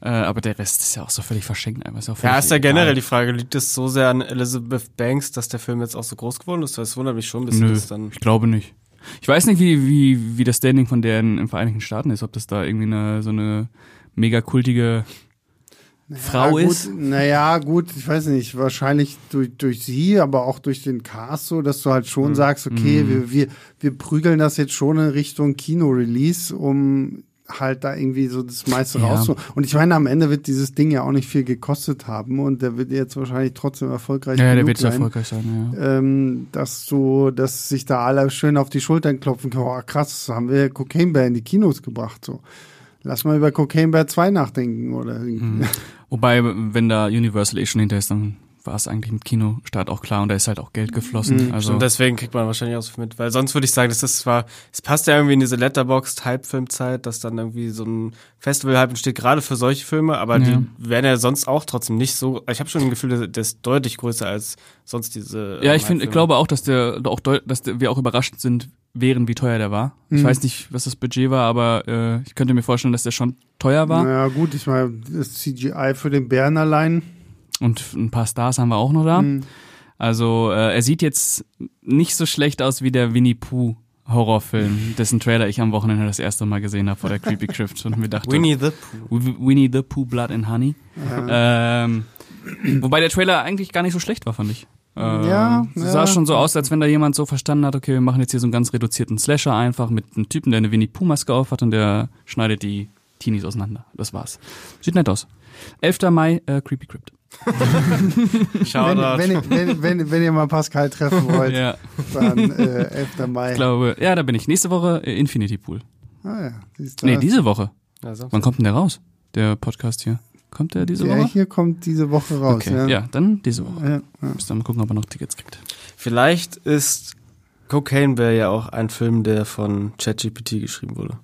Äh, aber der Rest ist ja auch so völlig verschenkt. Ist auch ja, ist ja egal. generell die Frage, liegt es so sehr an Elizabeth Banks, dass der Film jetzt auch so groß geworden ist? Das wundert mich schon ein bisschen. Nö, dann ich glaube nicht. Ich weiß nicht, wie, wie, wie das Standing von der in, in Vereinigten Staaten ist, ob das da irgendwie eine, so eine mega kultige naja, Frau gut, ist? Naja, gut, ich weiß nicht, wahrscheinlich durch, durch sie, aber auch durch den Cast so, dass du halt schon mhm. sagst, okay, mhm. wir, wir, wir prügeln das jetzt schon in Richtung Kino-Release, um halt da irgendwie so das meiste ja. raus. Und ich meine, am Ende wird dieses Ding ja auch nicht viel gekostet haben und der wird jetzt wahrscheinlich trotzdem erfolgreich ja, der wird sein, erfolgreich sein, ja. Ähm, dass so, dass sich da alle schön auf die Schultern klopfen können. Oh, krass, haben wir Cocaine Bear in die Kinos gebracht, so. Lass mal über Cocaine Bear 2 nachdenken, oder? Mhm. Wobei, wenn da Universal eh schon hinter ist, dann war es eigentlich mit Kinostart auch klar und da ist halt auch Geld geflossen. Mhm. Also und deswegen kriegt man wahrscheinlich auch so mit, weil sonst würde ich sagen, das ist zwar, es passt ja irgendwie in diese Letterboxd Hype-Filmzeit, dass dann irgendwie so ein Festival-Hype entsteht, gerade für solche Filme, aber ja. die werden ja sonst auch trotzdem nicht so. Ich habe schon ein Gefühl, der ist deutlich größer als sonst diese. Ja, ich finde, ich glaube auch, dass der auch, dass wir auch überrascht sind, wären, wie teuer der war. Mhm. Ich weiß nicht, was das Budget war, aber äh, ich könnte mir vorstellen, dass der schon teuer war. Naja, gut, ich meine, das CGI für den Bären allein. Und ein paar Stars haben wir auch noch da. Mhm. Also äh, er sieht jetzt nicht so schlecht aus wie der Winnie Pooh Horrorfilm, dessen Trailer ich am Wochenende das erste Mal gesehen habe vor der Creepy Crypt und mir dachte Winnie the Pooh. Winnie the Pooh Blood and Honey. Ja. Ähm, wobei der Trailer eigentlich gar nicht so schlecht war, fand ich. Äh, ja, ja. Sah schon so aus, als wenn da jemand so verstanden hat, okay, wir machen jetzt hier so einen ganz reduzierten Slasher einfach mit einem Typen, der eine Winnie Pooh Maske aufhat und der schneidet die Teenies auseinander. Das war's. Sieht nett aus. 11. Mai, äh, Creepy Crypt. Shoutout. Wenn, wenn, wenn, wenn, wenn ihr mal Pascal treffen wollt, ja. dann äh, 11. Mai. Ich glaube, ja, da bin ich. Nächste Woche äh, Infinity Pool. Ah ja. Nee, diese Woche. Ja, Wann kommt denn der raus? Der Podcast hier. Kommt der diese der Woche? Ja, hier kommt diese Woche raus. Okay. Ja. ja, dann diese Woche. Ja, ja. Bis dann mal gucken, ob er noch Tickets kriegt. Vielleicht ist Cocaine Bear ja auch ein Film, der von ChatGPT geschrieben wurde.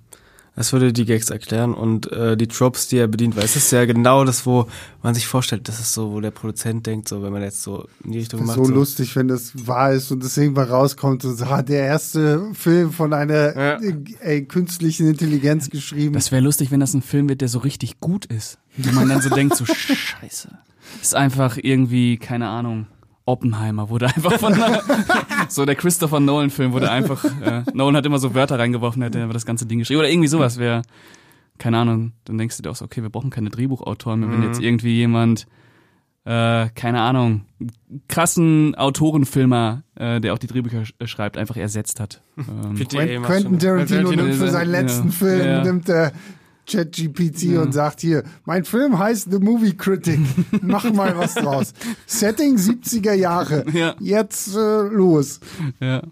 Das würde die Gags erklären und äh, die Tropes, die er bedient, weil es ist ja genau das, wo man sich vorstellt, das ist so, wo der Produzent denkt, so wenn man jetzt so in die Richtung das macht. So, so lustig, wenn das wahr ist und das irgendwann rauskommt und sagt, ah, der erste Film von einer ja. ey, künstlichen Intelligenz geschrieben. Das wäre lustig, wenn das ein Film wird, der so richtig gut ist. Wo man dann so denkt, so Scheiße. Ist einfach irgendwie, keine Ahnung. Oppenheimer wurde einfach von so der Christopher Nolan Film wurde einfach äh, Nolan hat immer so Wörter reingeworfen, hat er das ganze Ding geschrieben oder irgendwie sowas wäre keine Ahnung, dann denkst du dir auch so, okay, wir brauchen keine Drehbuchautoren mehr, wenn jetzt mhm. irgendwie jemand äh, keine Ahnung, krassen Autorenfilmer, äh, der auch die Drehbücher sch schreibt, einfach ersetzt hat. Ähm, Quentin Tarantino nimmt für seinen letzten ja, Film, ja. nimmt er ChatGPT ja. und sagt hier, mein Film heißt The Movie Critic, mach mal was draus. Setting 70er Jahre, ja. jetzt äh, los. Ja.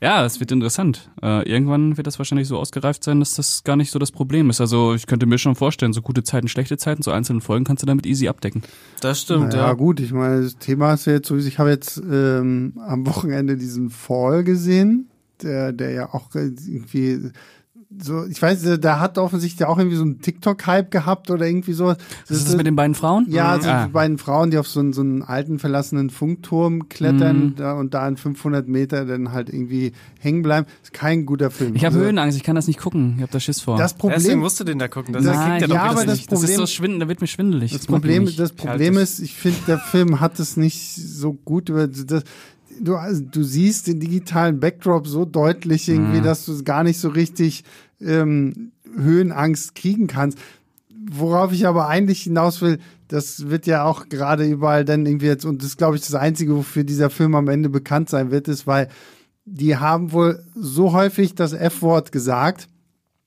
Ja, es wird interessant. Äh, irgendwann wird das wahrscheinlich so ausgereift sein, dass das gar nicht so das Problem ist. Also ich könnte mir schon vorstellen, so gute Zeiten, schlechte Zeiten, so einzelne Folgen kannst du damit easy abdecken. Das stimmt, naja, ja. gut, ich meine, das Thema ist ja jetzt so, ich habe jetzt ähm, am Wochenende diesen Fall gesehen, der, der ja auch irgendwie so, ich weiß, da hat offensichtlich auch irgendwie so ein TikTok-Hype gehabt oder irgendwie sowas. Das ist das mit den beiden Frauen? Ja, mhm. so ah. die beiden Frauen, die auf so einen, so einen alten verlassenen Funkturm klettern mhm. da, und da in 500 Meter dann halt irgendwie hängen bleiben. ist kein guter Film. Ich habe also, Höhenangst, ich kann das nicht gucken. Ich habe da Schiss vor. Das Problem, Deswegen musst du den da gucken. Das das, Nein, ja, aber das, Problem, das ist so schwindend, da wird mir schwindelig. Das, das Problem, das Problem ist, ich finde, der Film hat es nicht so gut über das, du, also, du siehst den digitalen Backdrop so deutlich irgendwie, Mhm. dass du es gar nicht so richtig ähm, Höhenangst kriegen kannst. Worauf ich aber eigentlich hinaus will, das wird ja auch gerade überall dann irgendwie jetzt, und das ist, glaube ich, das Einzige, wofür dieser Film am Ende bekannt sein wird, ist, weil die haben wohl so häufig das F-Wort gesagt,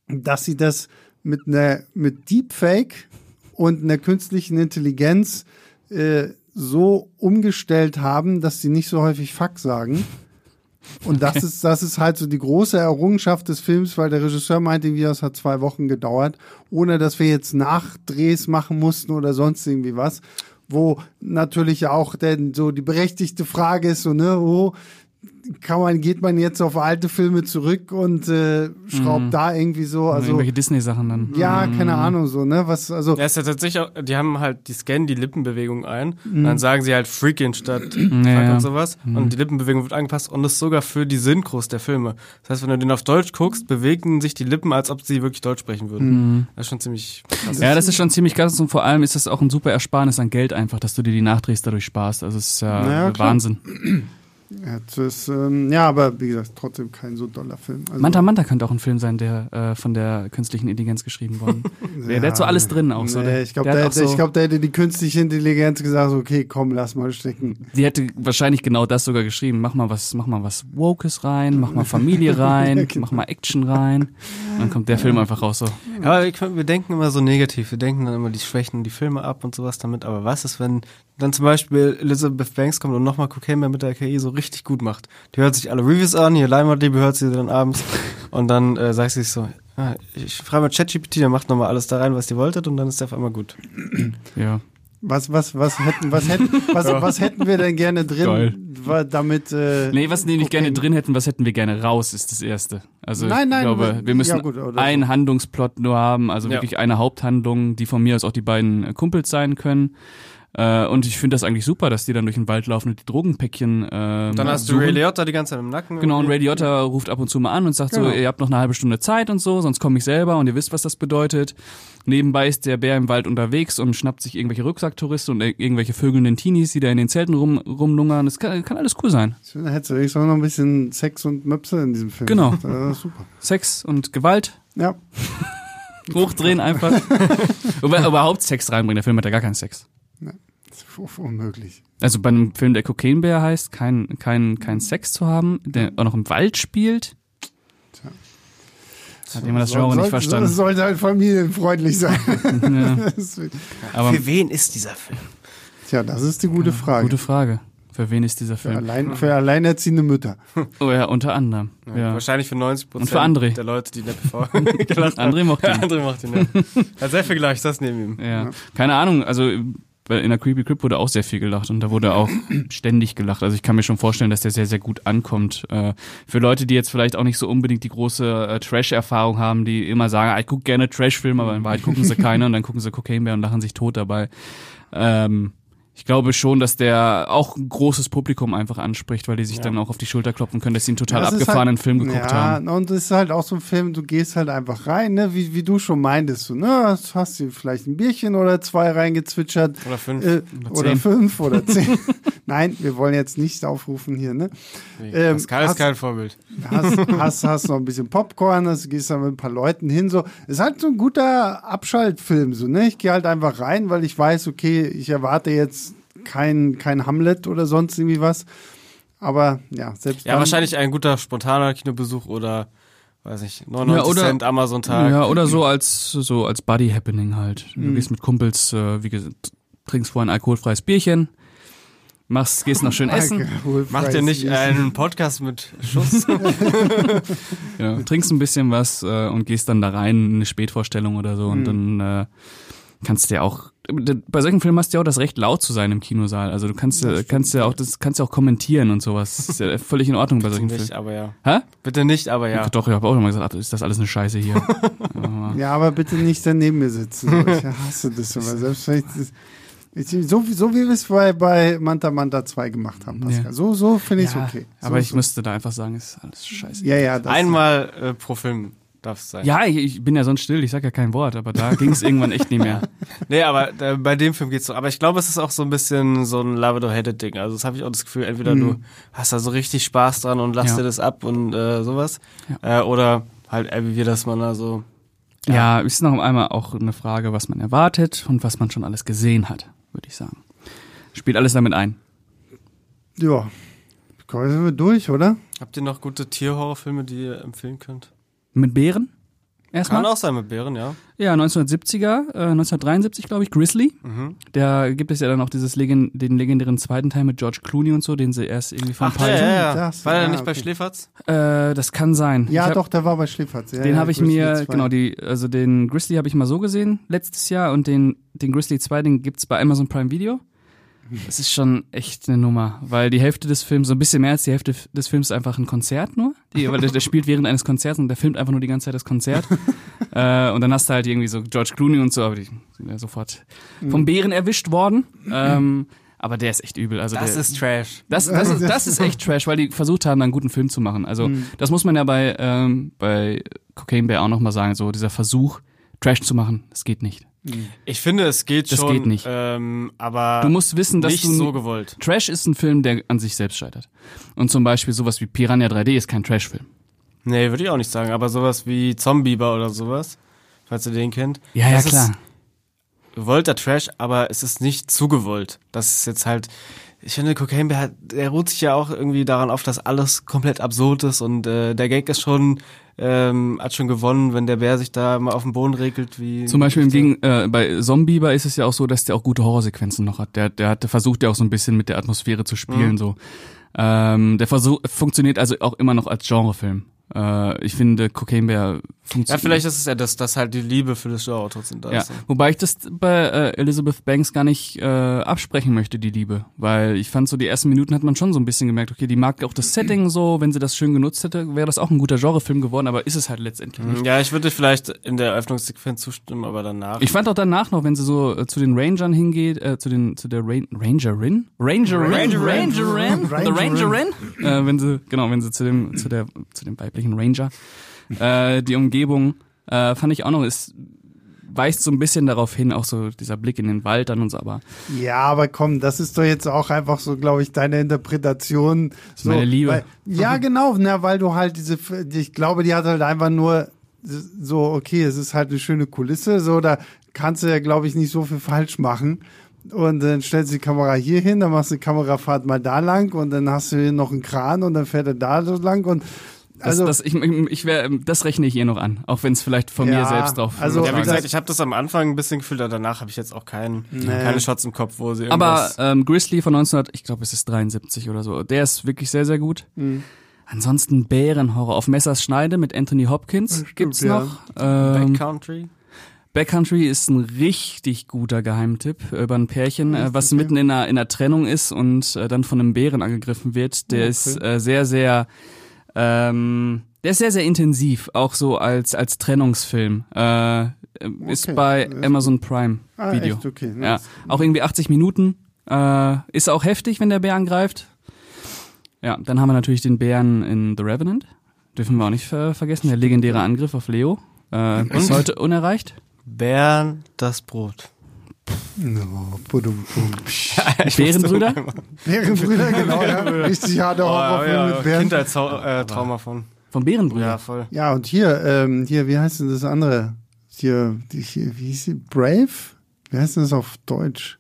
dass sie das mit einer mit Deepfake und einer künstlichen Intelligenz äh, so umgestellt haben, dass sie nicht so häufig Fuck sagen. Und das ist das ist halt so die große Errungenschaft des Films, weil der Regisseur meinte, irgendwie, das hat zwei Wochen gedauert, ohne dass wir jetzt Nachdrehs machen mussten oder sonst irgendwie was. Wo natürlich auch denn so die berechtigte Frage ist, so, ne, oh, kann man, geht man jetzt auf alte Filme zurück und äh, schraubt da irgendwie so, Also irgendwelche Disney-Sachen dann. ja, keine Ahnung, so, ne? Was, also Ja, ist ja tatsächlich auch, die haben halt, die scannen die Lippenbewegung ein und dann sagen sie halt Freaking statt Fuck ja. und sowas und die Lippenbewegung wird angepasst und das sogar für die Synchros der Filme. Das heißt, wenn du den auf Deutsch guckst, bewegen sich die Lippen, als ob sie wirklich Deutsch sprechen würden. Das ist schon ziemlich krass. Ja, das ist schon ziemlich krass und vor allem ist das auch ein super Ersparnis an Geld einfach, dass du dir die Nachdrehs dadurch sparst. Also es ist ja, Naja, klar. Wahnsinn. ja, das ist, ähm, ja, aber wie gesagt, trotzdem kein so doller Film. Also, Manta Manta könnte auch ein Film sein, der äh, von der künstlichen Intelligenz geschrieben worden. der, der hat so alles drin auch so. Nee, Der, ich glaube, der der, so, ich glaub, der hätte die künstliche Intelligenz gesagt, so, okay, komm, lass mal stecken. die hätte wahrscheinlich genau das sogar geschrieben. Mach mal was, mach mal was Wokes rein, mach mal Familie rein, genau. mach mal Action rein. Und dann kommt der Film einfach raus so. Aber wir, können- wir denken immer so negativ. Wir denken dann immer die Schwächen, die Filme ab und sowas damit. Aber was ist, wenn dann zum Beispiel Elizabeth Banks kommt und nochmal Cocaine Man mit der KI so richtig gut macht? Die hört sich alle Reviews an, hier Leinwandliebe hört sie dann abends und dann äh, sagt sie sich so, ah, ich frage mal ChatGPT, der macht nochmal alles da rein, was ihr wolltet und dann ist der auf einmal gut. Ja. Was, was, was hätten, was hätten, was, was hätten wir denn gerne drin, Geil. wa- damit, äh, Nee, was wir nicht gerne drin hätten, was hätten wir gerne raus, ist das Erste. Also Nein, nein, ich glaube, wir- wir müssen ja gut, einen Handlungsplot nur haben, also Ja. wirklich eine Haupthandlung, die von mir aus auch die beiden Kumpels sein können. Äh, und ich finde das eigentlich super, dass die dann durch den Wald laufen und die Drogenpäckchen ähm, Dann hast du suchen. Ray Liotta die ganze Zeit im Nacken. Genau, und. Ray Liotta ruft ab und zu mal an und sagt Genau. so, ihr habt noch eine halbe Stunde Zeit und so, sonst komme ich selber und ihr wisst, was das bedeutet. Nebenbei ist der Bär im Wald unterwegs und schnappt sich irgendwelche Rucksacktouristen und ir- irgendwelche vögelnden Teenies, die da in den Zelten rum, rumlungern. Das kann, kann alles cool sein. ich finde, da hättest du auch noch ein bisschen Sex und Möpse in diesem Film. Genau. Das ist super. Sex und Gewalt, Ja. hochdrehen einfach. Über, überhaupt Sex reinbringen, der Film hat ja gar keinen Sex. Unmöglich. Also bei einem Film, der Cocaine Bear heißt, kein, kein, kein Sex zu haben, der auch noch im Wald spielt. Hat jemand das Genre Soll- nicht verstanden. Es sollte halt familienfreundlich sein. Ja, Für wen ist dieser Film? Tja, das ist die gute Frage. gute Frage. Für wen ist dieser für, Film? allein, für alleinerziehende Mütter. Oh ja, unter anderem. Ja. Wahrscheinlich für 90 Und für André. der Leute, die in der PV gelassen haben. André mochte Ja, ihn. André macht ihn, ja. Hat sehr viel gleich, das neben ihm. Ja. Keine Ahnung, also in der Creepy Crip wurde auch sehr viel gelacht und da wurde auch ständig gelacht. Also ich kann mir schon vorstellen, dass der sehr, sehr gut ankommt. Äh, für Leute, die jetzt vielleicht auch nicht so unbedingt die große äh, Trash-Erfahrung haben, die immer sagen, ah, ich gucke gerne Trash-Filme, aber in Wahrheit gucken sie keine und dann gucken sie Cocaine Bear und lachen sich tot dabei. Ähm, ich glaube schon, dass der auch ein großes Publikum einfach anspricht, weil die sich dann auch auf die Schulter klopfen können, dass sie einen total Das ist abgefahrenen halt, Film geguckt ja, haben. und es ist halt auch so ein Film, du gehst halt einfach rein, ne, wie, wie du schon meintest, so, ne, hast du vielleicht ein Bierchen oder zwei reingezwitschert. Oder fünf. Äh, oder zehn. fünf oder zehn. Nein, wir wollen jetzt nicht aufrufen hier, ne? ähm, Pascal ist hast- kein Vorbild. Hast, hast, hast noch ein bisschen Popcorn, hast, gehst dann mit ein paar Leuten hin, so. Ist halt so ein guter Abschaltfilm, so, ne? Ich gehe halt einfach rein, weil ich weiß, okay, ich erwarte jetzt kein, kein Hamlet oder sonst irgendwie was. Aber ja, selbst Ja, dann, wahrscheinlich ein guter spontaner Kinobesuch oder, weiß ich, 99 Ja, oder- Cent Amazon-Tag. Ja, oder so als so als Buddy Happening halt. Du Mhm. gehst mit Kumpels, äh, wie gesagt, trinkst vorher ein alkoholfreies Bierchen, machst, gehst noch schön essen, Macht ihr nicht einen Podcast mit Schuss? ja, trinkst ein bisschen was äh, und gehst dann da rein in eine Spätvorstellung oder so und Mhm. dann äh, kannst du ja auch bei solchen Filmen hast du ja auch das Recht laut zu sein im Kinosaal. Also du kannst ja, kannst ja auch das kannst ja auch kommentieren und sowas. Das ist ja völlig in Ordnung bei solchen nicht, Filmen. aber ja. Hä? Bitte nicht, aber ja. Doch, ich habe auch immer gesagt, ach, ist das alles eine Scheiße hier. Ja, aber bitte nicht daneben mir sitzen. Ich hasse das immer. Selbst wenn ich das, ich, so, wie- so wie wir es bei, bei Manta Manta 2 gemacht haben, Pascal. Ja. So, so finde ich es Ja, okay. So, aber ich so. müsste da einfach sagen, ist alles scheiße. Ja, ja. Das, Einmal äh, pro Film darf es sein. Ja, ich, ich bin ja sonst still, ich sag ja kein Wort, aber da ging es irgendwann echt nicht mehr. Nee, aber äh, bei dem Film geht's so. Aber ich glaube, es ist auch so ein bisschen so ein Love it or hate it Ding. Also das habe ich auch das Gefühl, entweder du hast da so richtig Spaß dran und lass Ja. dir das ab und äh, sowas. Äh, oder halt, äh, wie wir das mal da so. Ja, ist noch einmal auch eine Frage, was man erwartet und was man schon alles gesehen hat, würde ich sagen. Spielt alles damit ein. Ja. Sind wir durch, oder? Habt ihr noch gute Tierhorrorfilme, die ihr empfehlen könnt? Mit Bären? Erstmal? Kann auch sein mit Bären, ja. Ja, 1970er, äh, 1973 glaube ich, Grizzly. Mhm. Da gibt es ja dann auch dieses Legen den legendären zweiten Teil mit George Clooney und so, den sie erst irgendwie vor ein Ach, ja, ja, ja. das, War der ja, nicht bei okay. Schläferz? Äh, das kann sein. Ja, hab, doch, der war bei Schläferz. Ja, Den ja, habe ich Grizzly mir, 2. genau, die, also den Grizzly habe ich mal so gesehen letztes Jahr und den, den Grizzly 2, den gibt's bei Amazon Prime Video. Das ist schon echt eine Nummer, weil die Hälfte des Films, so ein bisschen mehr als die Hälfte des Films ist einfach ein Konzert nur. Die, weil der, der spielt während eines Konzerts und der filmt einfach nur die ganze Zeit das Konzert. äh, und dann hast du halt irgendwie so George Clooney und so, aber die sind ja sofort vom Bären erwischt worden. Ähm, aber der ist echt übel. Also Das der, ist Trash. das, das, ist, das ist echt Trash, weil die versucht haben, einen guten Film zu machen. Also das muss man ja bei, ähm, bei Cocaine Bear auch nochmal sagen, so dieser Versuch, Trash zu machen, das geht nicht. Ich finde, es geht Das schon. geht nicht. Ähm, aber Du musst wissen, dass nicht du so gewollt. Trash ist ein Film, der an sich selbst scheitert. Und zum Beispiel sowas wie Piranha 3D ist kein Trash-Film. Nee, würde ich auch nicht sagen. Aber sowas wie Zombieber oder sowas, falls ihr den kennt. Ja, ja, das klar. Ist gewollter Trash, aber es ist nicht zu gewollt. Das ist jetzt halt. Ich finde, Cocaine Bear, der ruht sich ja auch irgendwie daran auf, dass alles komplett absurd ist und äh, der Gag ist schon, ähm, hat schon gewonnen, wenn der Bär sich da mal auf den Boden regelt, wie. Zum Beispiel im Gegen, äh, bei Zombieber ist es ja auch so, dass der auch gute Horrorsequenzen noch hat. Der, der hat, versucht ja auch so ein bisschen mit der Atmosphäre zu spielen, so. Ähm, der Versuch funktioniert also auch immer noch als Genrefilm. Äh, ich finde, Cocaine Bear Ja, funktioniert. vielleicht ist es ja das, dass halt die Liebe für das Genre trotzdem da Ja, ist. wobei ich das bei äh, Elizabeth Banks gar nicht äh, absprechen möchte, die Liebe. Weil ich fand so, die ersten Minuten hat man schon so ein bisschen gemerkt, okay, die mag auch das Setting so, wenn sie das schön genutzt hätte, wäre das auch ein guter Genrefilm geworden, aber ist es halt letztendlich nicht. Ja, ich würde vielleicht in der Eröffnungssequenz zustimmen, aber danach. Ich fand auch danach noch, wenn sie so äh, zu den Rangern hingeht, äh, zu den zu der Rain Rangerin, Rangerin, Rangerin. Rangerin, the Rangerin, äh, wenn sie genau, wenn sie zu dem zu der zu dem weiblichen Ranger, äh, die Umgebung äh, fand ich auch noch ist weist so ein bisschen darauf hin, auch so dieser Blick in den Wald dann und so, aber Ja, aber komm, das ist doch jetzt auch einfach so, glaube ich, deine Interpretation. So, meine Liebe. Weil, ja, genau, na, weil du halt diese, ich glaube, die hat halt einfach nur so, okay, es ist halt eine schöne Kulisse, so, da kannst du ja, glaube ich, nicht so viel falsch machen. Und dann stellst du die Kamera hier hin, dann machst du die Kamerafahrt mal da lang und dann hast du hier noch einen Kran und dann fährt er da so lang und also, das, ich, ich wär, das rechne ich ihr noch an, auch wenn es vielleicht von Ja, mir selbst drauf also, ja, wie gesagt, ich habe das am Anfang ein bisschen gefühlt, aber danach habe ich jetzt auch keinen, keine Shots im Kopf, wo sie Aber irgendwas... ähm, Grizzly von 1900, ich glaube, es ist 73 oder so. Der ist wirklich sehr, sehr gut. Mhm. Ansonsten Bärenhorror auf Messers Schneide mit Anthony Hopkins Stimmt, gibt's ja. noch. Ähm, Backcountry? Backcountry ist ein richtig guter Geheimtipp über ein Pärchen, äh, was mitten in einer, in einer Trennung ist und äh, dann von einem Bären angegriffen wird. Der Okay. ist äh, sehr, sehr, ähm, der ist sehr, sehr intensiv, auch so als als Trennungsfilm. Äh, ist Okay, bei Amazon Prime ah, Video. echt, okay. Ja, auch irgendwie 80 Minuten. Äh, ist auch heftig, wenn der Bär angreift. Ja, dann haben wir natürlich den Bären in The Revenant. Dürfen wir auch nicht ver vergessen. Der legendäre Angriff auf Leo. Äh, bis heute unerreicht. Bären, das Brot. No, budum, bum. Bärenbrüder. Bärenbrüder, genau, ja. Richtig harter Horrorfilm mit Bären. Kindheitstrauma äh, von. Vom Bärenbrüder. Ja, voll. Ja, und hier, ähm, hier, wie heißt denn das andere? Hier, die, hier wie hieß sie? Brave? Wie heißt denn das auf Deutsch?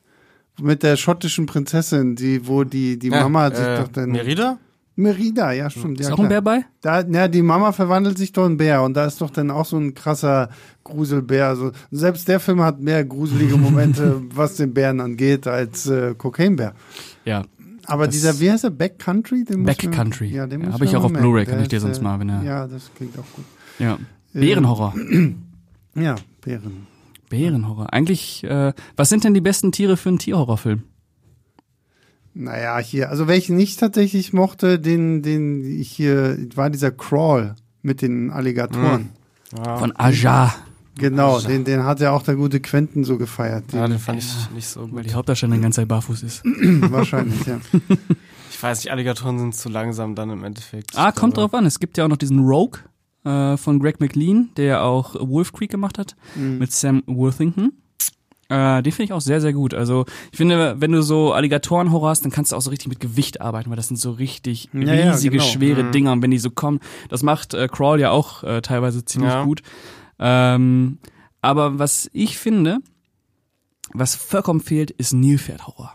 Mit der schottischen Prinzessin, die, wo die, die Mama sich äh, doch dann. Merida? Merida, ja, stimmt. Ist ja, auch ein. Bär bei? Da, ja, die Mama verwandelt sich doch in Bär und da ist doch dann auch so ein krasser Gruselbär. Also selbst der Film hat mehr gruselige Momente, was den Bären angeht, als äh, Cocaine Bär. Ja. Aber dieser, wie heißt der? Backcountry? Den Backcountry. Ja, den Ja, muss hab ich auch auf. Blu-ray, kann ich dir sonst äh, mal, wenn er- Ja, das klingt auch gut. Ja. Bärenhorror. Ja, Bären. Bärenhorror. Eigentlich, äh, was sind denn die besten Tiere für einen Tierhorrorfilm? Naja, hier, also welchen ich tatsächlich mochte, den, den ich hier, war dieser Crawl mit den Alligatoren. Ja. Von Aja. Genau, den, den hat ja auch der gute Quentin so gefeiert. ja, Den, den fand ich nicht so Weil gut. die Hauptdarstellerin die ganze Zeit barfuß ist. wahrscheinlich, ja. Ich weiß nicht, Alligatoren sind zu langsam dann im Endeffekt. Ah, kommt drauf an. Es gibt ja auch noch diesen Rogue. äh, von Greg McLean, der auch Wolf Creek gemacht hat, Mhm. mit Sam Worthington. Äh, den finde ich auch sehr, sehr gut. Also ich finde, wenn du so Alligatoren-Horror hast, dann kannst du auch so richtig mit Gewicht arbeiten, weil das sind so richtig Ja, ja, riesige, genau. schwere Mhm. Dinger. Und wenn die so kommen, das macht äh, Crawl ja auch äh, teilweise ziemlich Ja. gut. Ähm, aber was ich finde, was vollkommen fehlt, ist Nilpferd-Horror.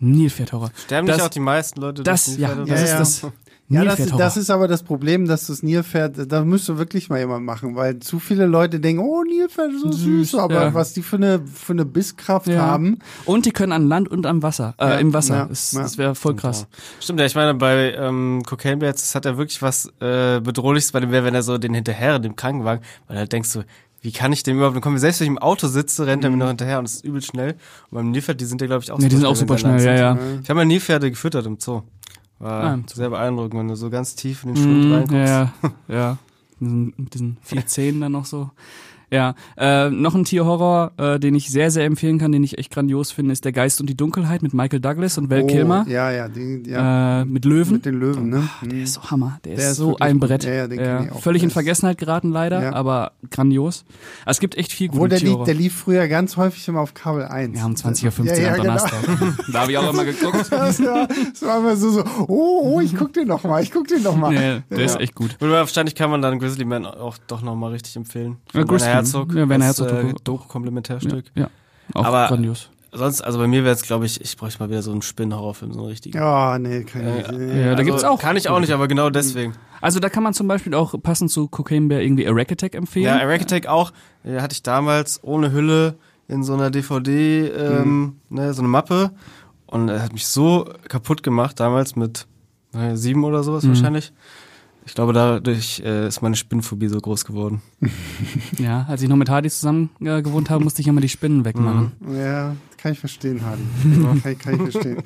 Nilpferd-Horror. Sterben Das- nicht auch die meisten Leute Das, durch ja, Nilpferde? das Ja, ist ja. das. Ja, das, das ist aber das Problem, dass das Nilpferd, da müsste wirklich mal jemand machen, weil zu viele Leute denken, oh, Nilpferd ist so süß, Süß, aber ja. was die für eine, für eine Bisskraft Ja. haben. Und die können an Land und am Wasser, äh, Ja, im Wasser. ja, das ja. das wäre voll krass. Stimmt, ja, ich meine, bei ähm, Cocaine Bears, das hat ja wirklich was äh, Bedrohliches bei dem wäre, wenn er so den hinterher in dem Krankenwagen, weil da denkst du, wie kann ich dem überhaupt kommen? Selbst wenn ich im Auto sitze, rennt er mir noch hinterher und es ist übel schnell. Und beim Nilpferd, die sind ja, glaube ich, auch Ja, die sind auch super schnell, ja, ja. Ich habe mal Nilpferde gefüttert im Zoo. War Ah, sehr beeindruckend, wenn du so ganz tief in den Schlund Mhm, reinguckst. ja, ja, ja. Mit diesen, mit diesen vier Zähnen dann noch so. Ja, äh, noch ein Tierhorror, äh, den ich sehr, sehr empfehlen kann, den ich echt grandios finde, ist Der Geist und die Dunkelheit mit Michael Douglas und Val oh, Kilmer. Ja, ja, die, ja. Äh, mit Löwen. mit den Löwen, ne? Der ist so Hammer. Der, Der ist ist so ein. Brett. Ja, ja, den Ja, ich auch. völlig Der in ist- Vergessenheit geraten leider, Ja. aber grandios. Also es gibt echt viel gute der Tierhorror. der lief früher ganz häufig immer auf Kabel 1. ja, um 20.15 Uhr ja, ja, am genau. Donnerstag. da habe ich auch immer geguckt. Das war, das war immer so, so, oh, oh, ich guck den noch mal, ich guck den noch mal. Nee, der ist Ja. echt gut. Und wahrscheinlich kann man dann Grizzly Man auch doch nochmal richtig empfehlen. Ja, Grizzly. Herzog. Ja, Werner Herzog, Äh, Doku. Doku-Komplementärstück. Ja, auch Aber- grandios. Sonst, also bei mir wäre es, glaube ich, ich bräuchte mal wieder so einen Spinnenhorrorfilm, so einen richtigen. Ja, nee, kann ich Ja, nicht. Ja, da Also, gibt's auch. Kann ich auch nicht, aber genau deswegen. Also da kann man zum Beispiel auch passend zu Cocaine Bear irgendwie Erect Attack empfehlen. Ja, Eric Attack auch, äh, hatte ich damals ohne Hülle in so einer DVD, ähm, ne, so eine Mappe. Und er hat mich so kaputt gemacht, damals mit äh, sieben oder sowas Mhm. wahrscheinlich. Ich glaube, dadurch äh, ist meine Spinnenphobie so groß geworden. Ja, als ich noch mit Hardy zusammen äh, gewohnt habe, musste ich immer die Spinnen wegmachen. Ja, kann ich verstehen, Hardy. kann, ich- kann ich verstehen.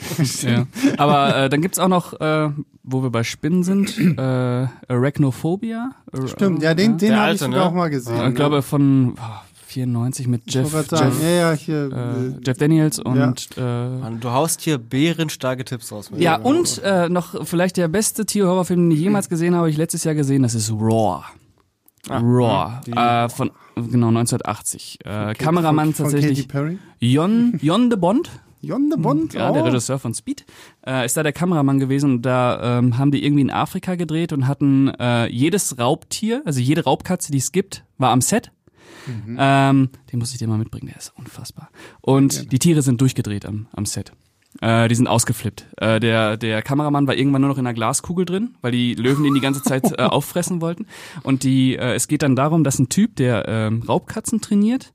Ja. Aber äh, dann gibt's auch noch, äh, wo wir bei Spinnen sind, äh, Arachnophobia. Stimmt, ja, den, den Der habe ich sogar ne? auch mal gesehen. Ich glaube von oh, 94 mit Jeff, Jeff, ja, ja, hier. äh, äh, Jeff Daniels und Ja. äh, Mann, du haust hier bärenstarke Tipps raus. ja, und äh, noch vielleicht der beste Tierhorrorfilm, den ich jemals gesehen habe, habe ich letztes Jahr gesehen, das ist Raw. Ah, Raw, äh, von genau 1980. Äh, Kameramann von, von tatsächlich Katy Perry. Jon, Jon de Bond, Jon de Bond. ja, der oh. Regisseur von Speed, äh, ist da der Kameramann gewesen und da ähm, haben die irgendwie in Afrika gedreht und hatten äh, jedes Raubtier, also jede Raubkatze, die es gibt, war am Set. Mhm. Ähm, den muss ich dir mal mitbringen, der ist unfassbar. Und die Tiere sind durchgedreht am, am Set. Äh, die sind ausgeflippt. Äh, der, der Kameramann war irgendwann nur noch in einer Glaskugel drin, weil die Löwen ihn die ganze Zeit äh, auffressen wollten. Und die, äh, es geht dann darum, dass ein Typ, der ähm, Raubkatzen trainiert,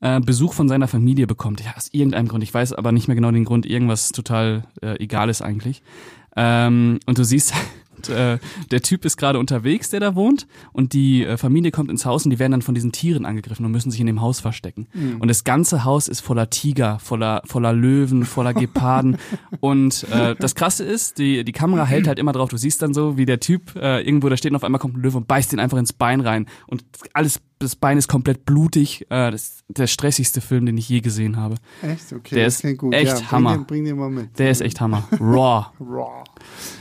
äh, Besuch von seiner Familie bekommt. Ja, aus irgendeinem Grund. Ich weiß aber nicht mehr genau den Grund. Irgendwas total äh, Egales eigentlich. Ähm, und du siehst, äh, der Typ ist gerade unterwegs, der da wohnt, und die äh, Familie kommt ins Haus und die werden dann von diesen Tieren angegriffen und müssen sich in dem Haus verstecken. Und das ganze Haus ist voller Tiger, voller, voller Löwen, voller Geparden. und äh, das Krasse ist, die, die Kamera hält halt immer drauf. Du siehst dann so, wie der Typ äh, irgendwo da steht und auf einmal kommt ein Löwe und beißt ihn einfach ins Bein rein. Und alles, das Bein ist komplett blutig. Äh, das ist der stressigste Film, den ich je gesehen habe. Echt? Okay, Der das ist gut. echt ja, Hammer. Bring den, bring den mal mit. Der ist echt Hammer. Raw. Raw.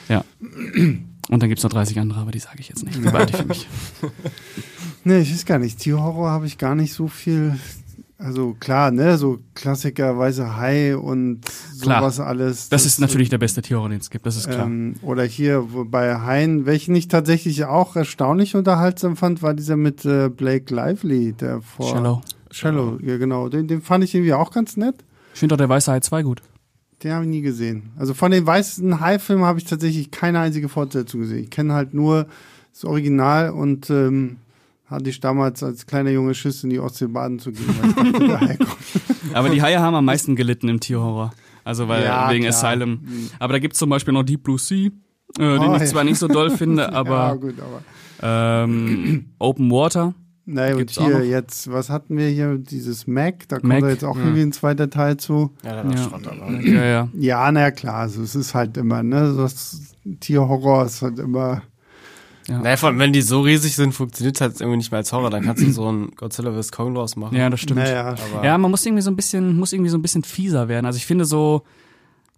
Ja. Und dann gibt's noch 30 andere, aber die sage ich jetzt nicht. Die behalte ich für mich. Nee, ich weiß gar nicht. Tierhorror habe ich gar nicht so viel. Also klar, ne, so Klassiker, Weiße Hai und Klar. sowas alles. Das ist natürlich der beste Tierhorror, den es gibt, das ist klar. Ähm, oder hier bei Haien, welchen ich tatsächlich auch erstaunlich unterhaltsam fand, war dieser mit äh, Blake Lively, der vor Shallow. Shallow, ja genau. Den, den fand ich irgendwie auch ganz nett. Ich finde auch der Weiße Hai 2 gut. Den habe ich nie gesehen. Also von den weißen Hai-Filmen habe ich tatsächlich keine einzige Fortsetzung gesehen. Ich kenne halt nur das Original und ähm, hatte ich damals als kleiner Junge Schiss in die Ostsee baden zu gehen, weil ich dachte. Aber die Haie haben am meisten gelitten im Tierhorror. Also weil Ja, wegen klar. Asylum. Aber da gibt's zum Beispiel noch Deep Blue Sea, äh, den Oh, ich ja. zwar nicht so doll finde, ja, aber gut, aber. ähm, Open Water. Naja, und Gibt's hier jetzt, was hatten wir hier? Dieses Mac, da kommt Mac, da jetzt auch ja. irgendwie ein zweiter Teil zu. Ja, der war Ja. Schrott, aber. Ja, ja. Ja, na ja, klar, also es ist halt immer, ne, das Tierhorror ist halt immer, Naja, vor allem, wenn die so riesig sind, funktioniert halt irgendwie nicht mehr als Horror. Dann kannst du so ein Godzilla vs. Kong draus machen. Ja, das stimmt. naja, Aber Ja, man muss irgendwie so ein bisschen, muss irgendwie so ein bisschen fieser werden. Also ich finde so,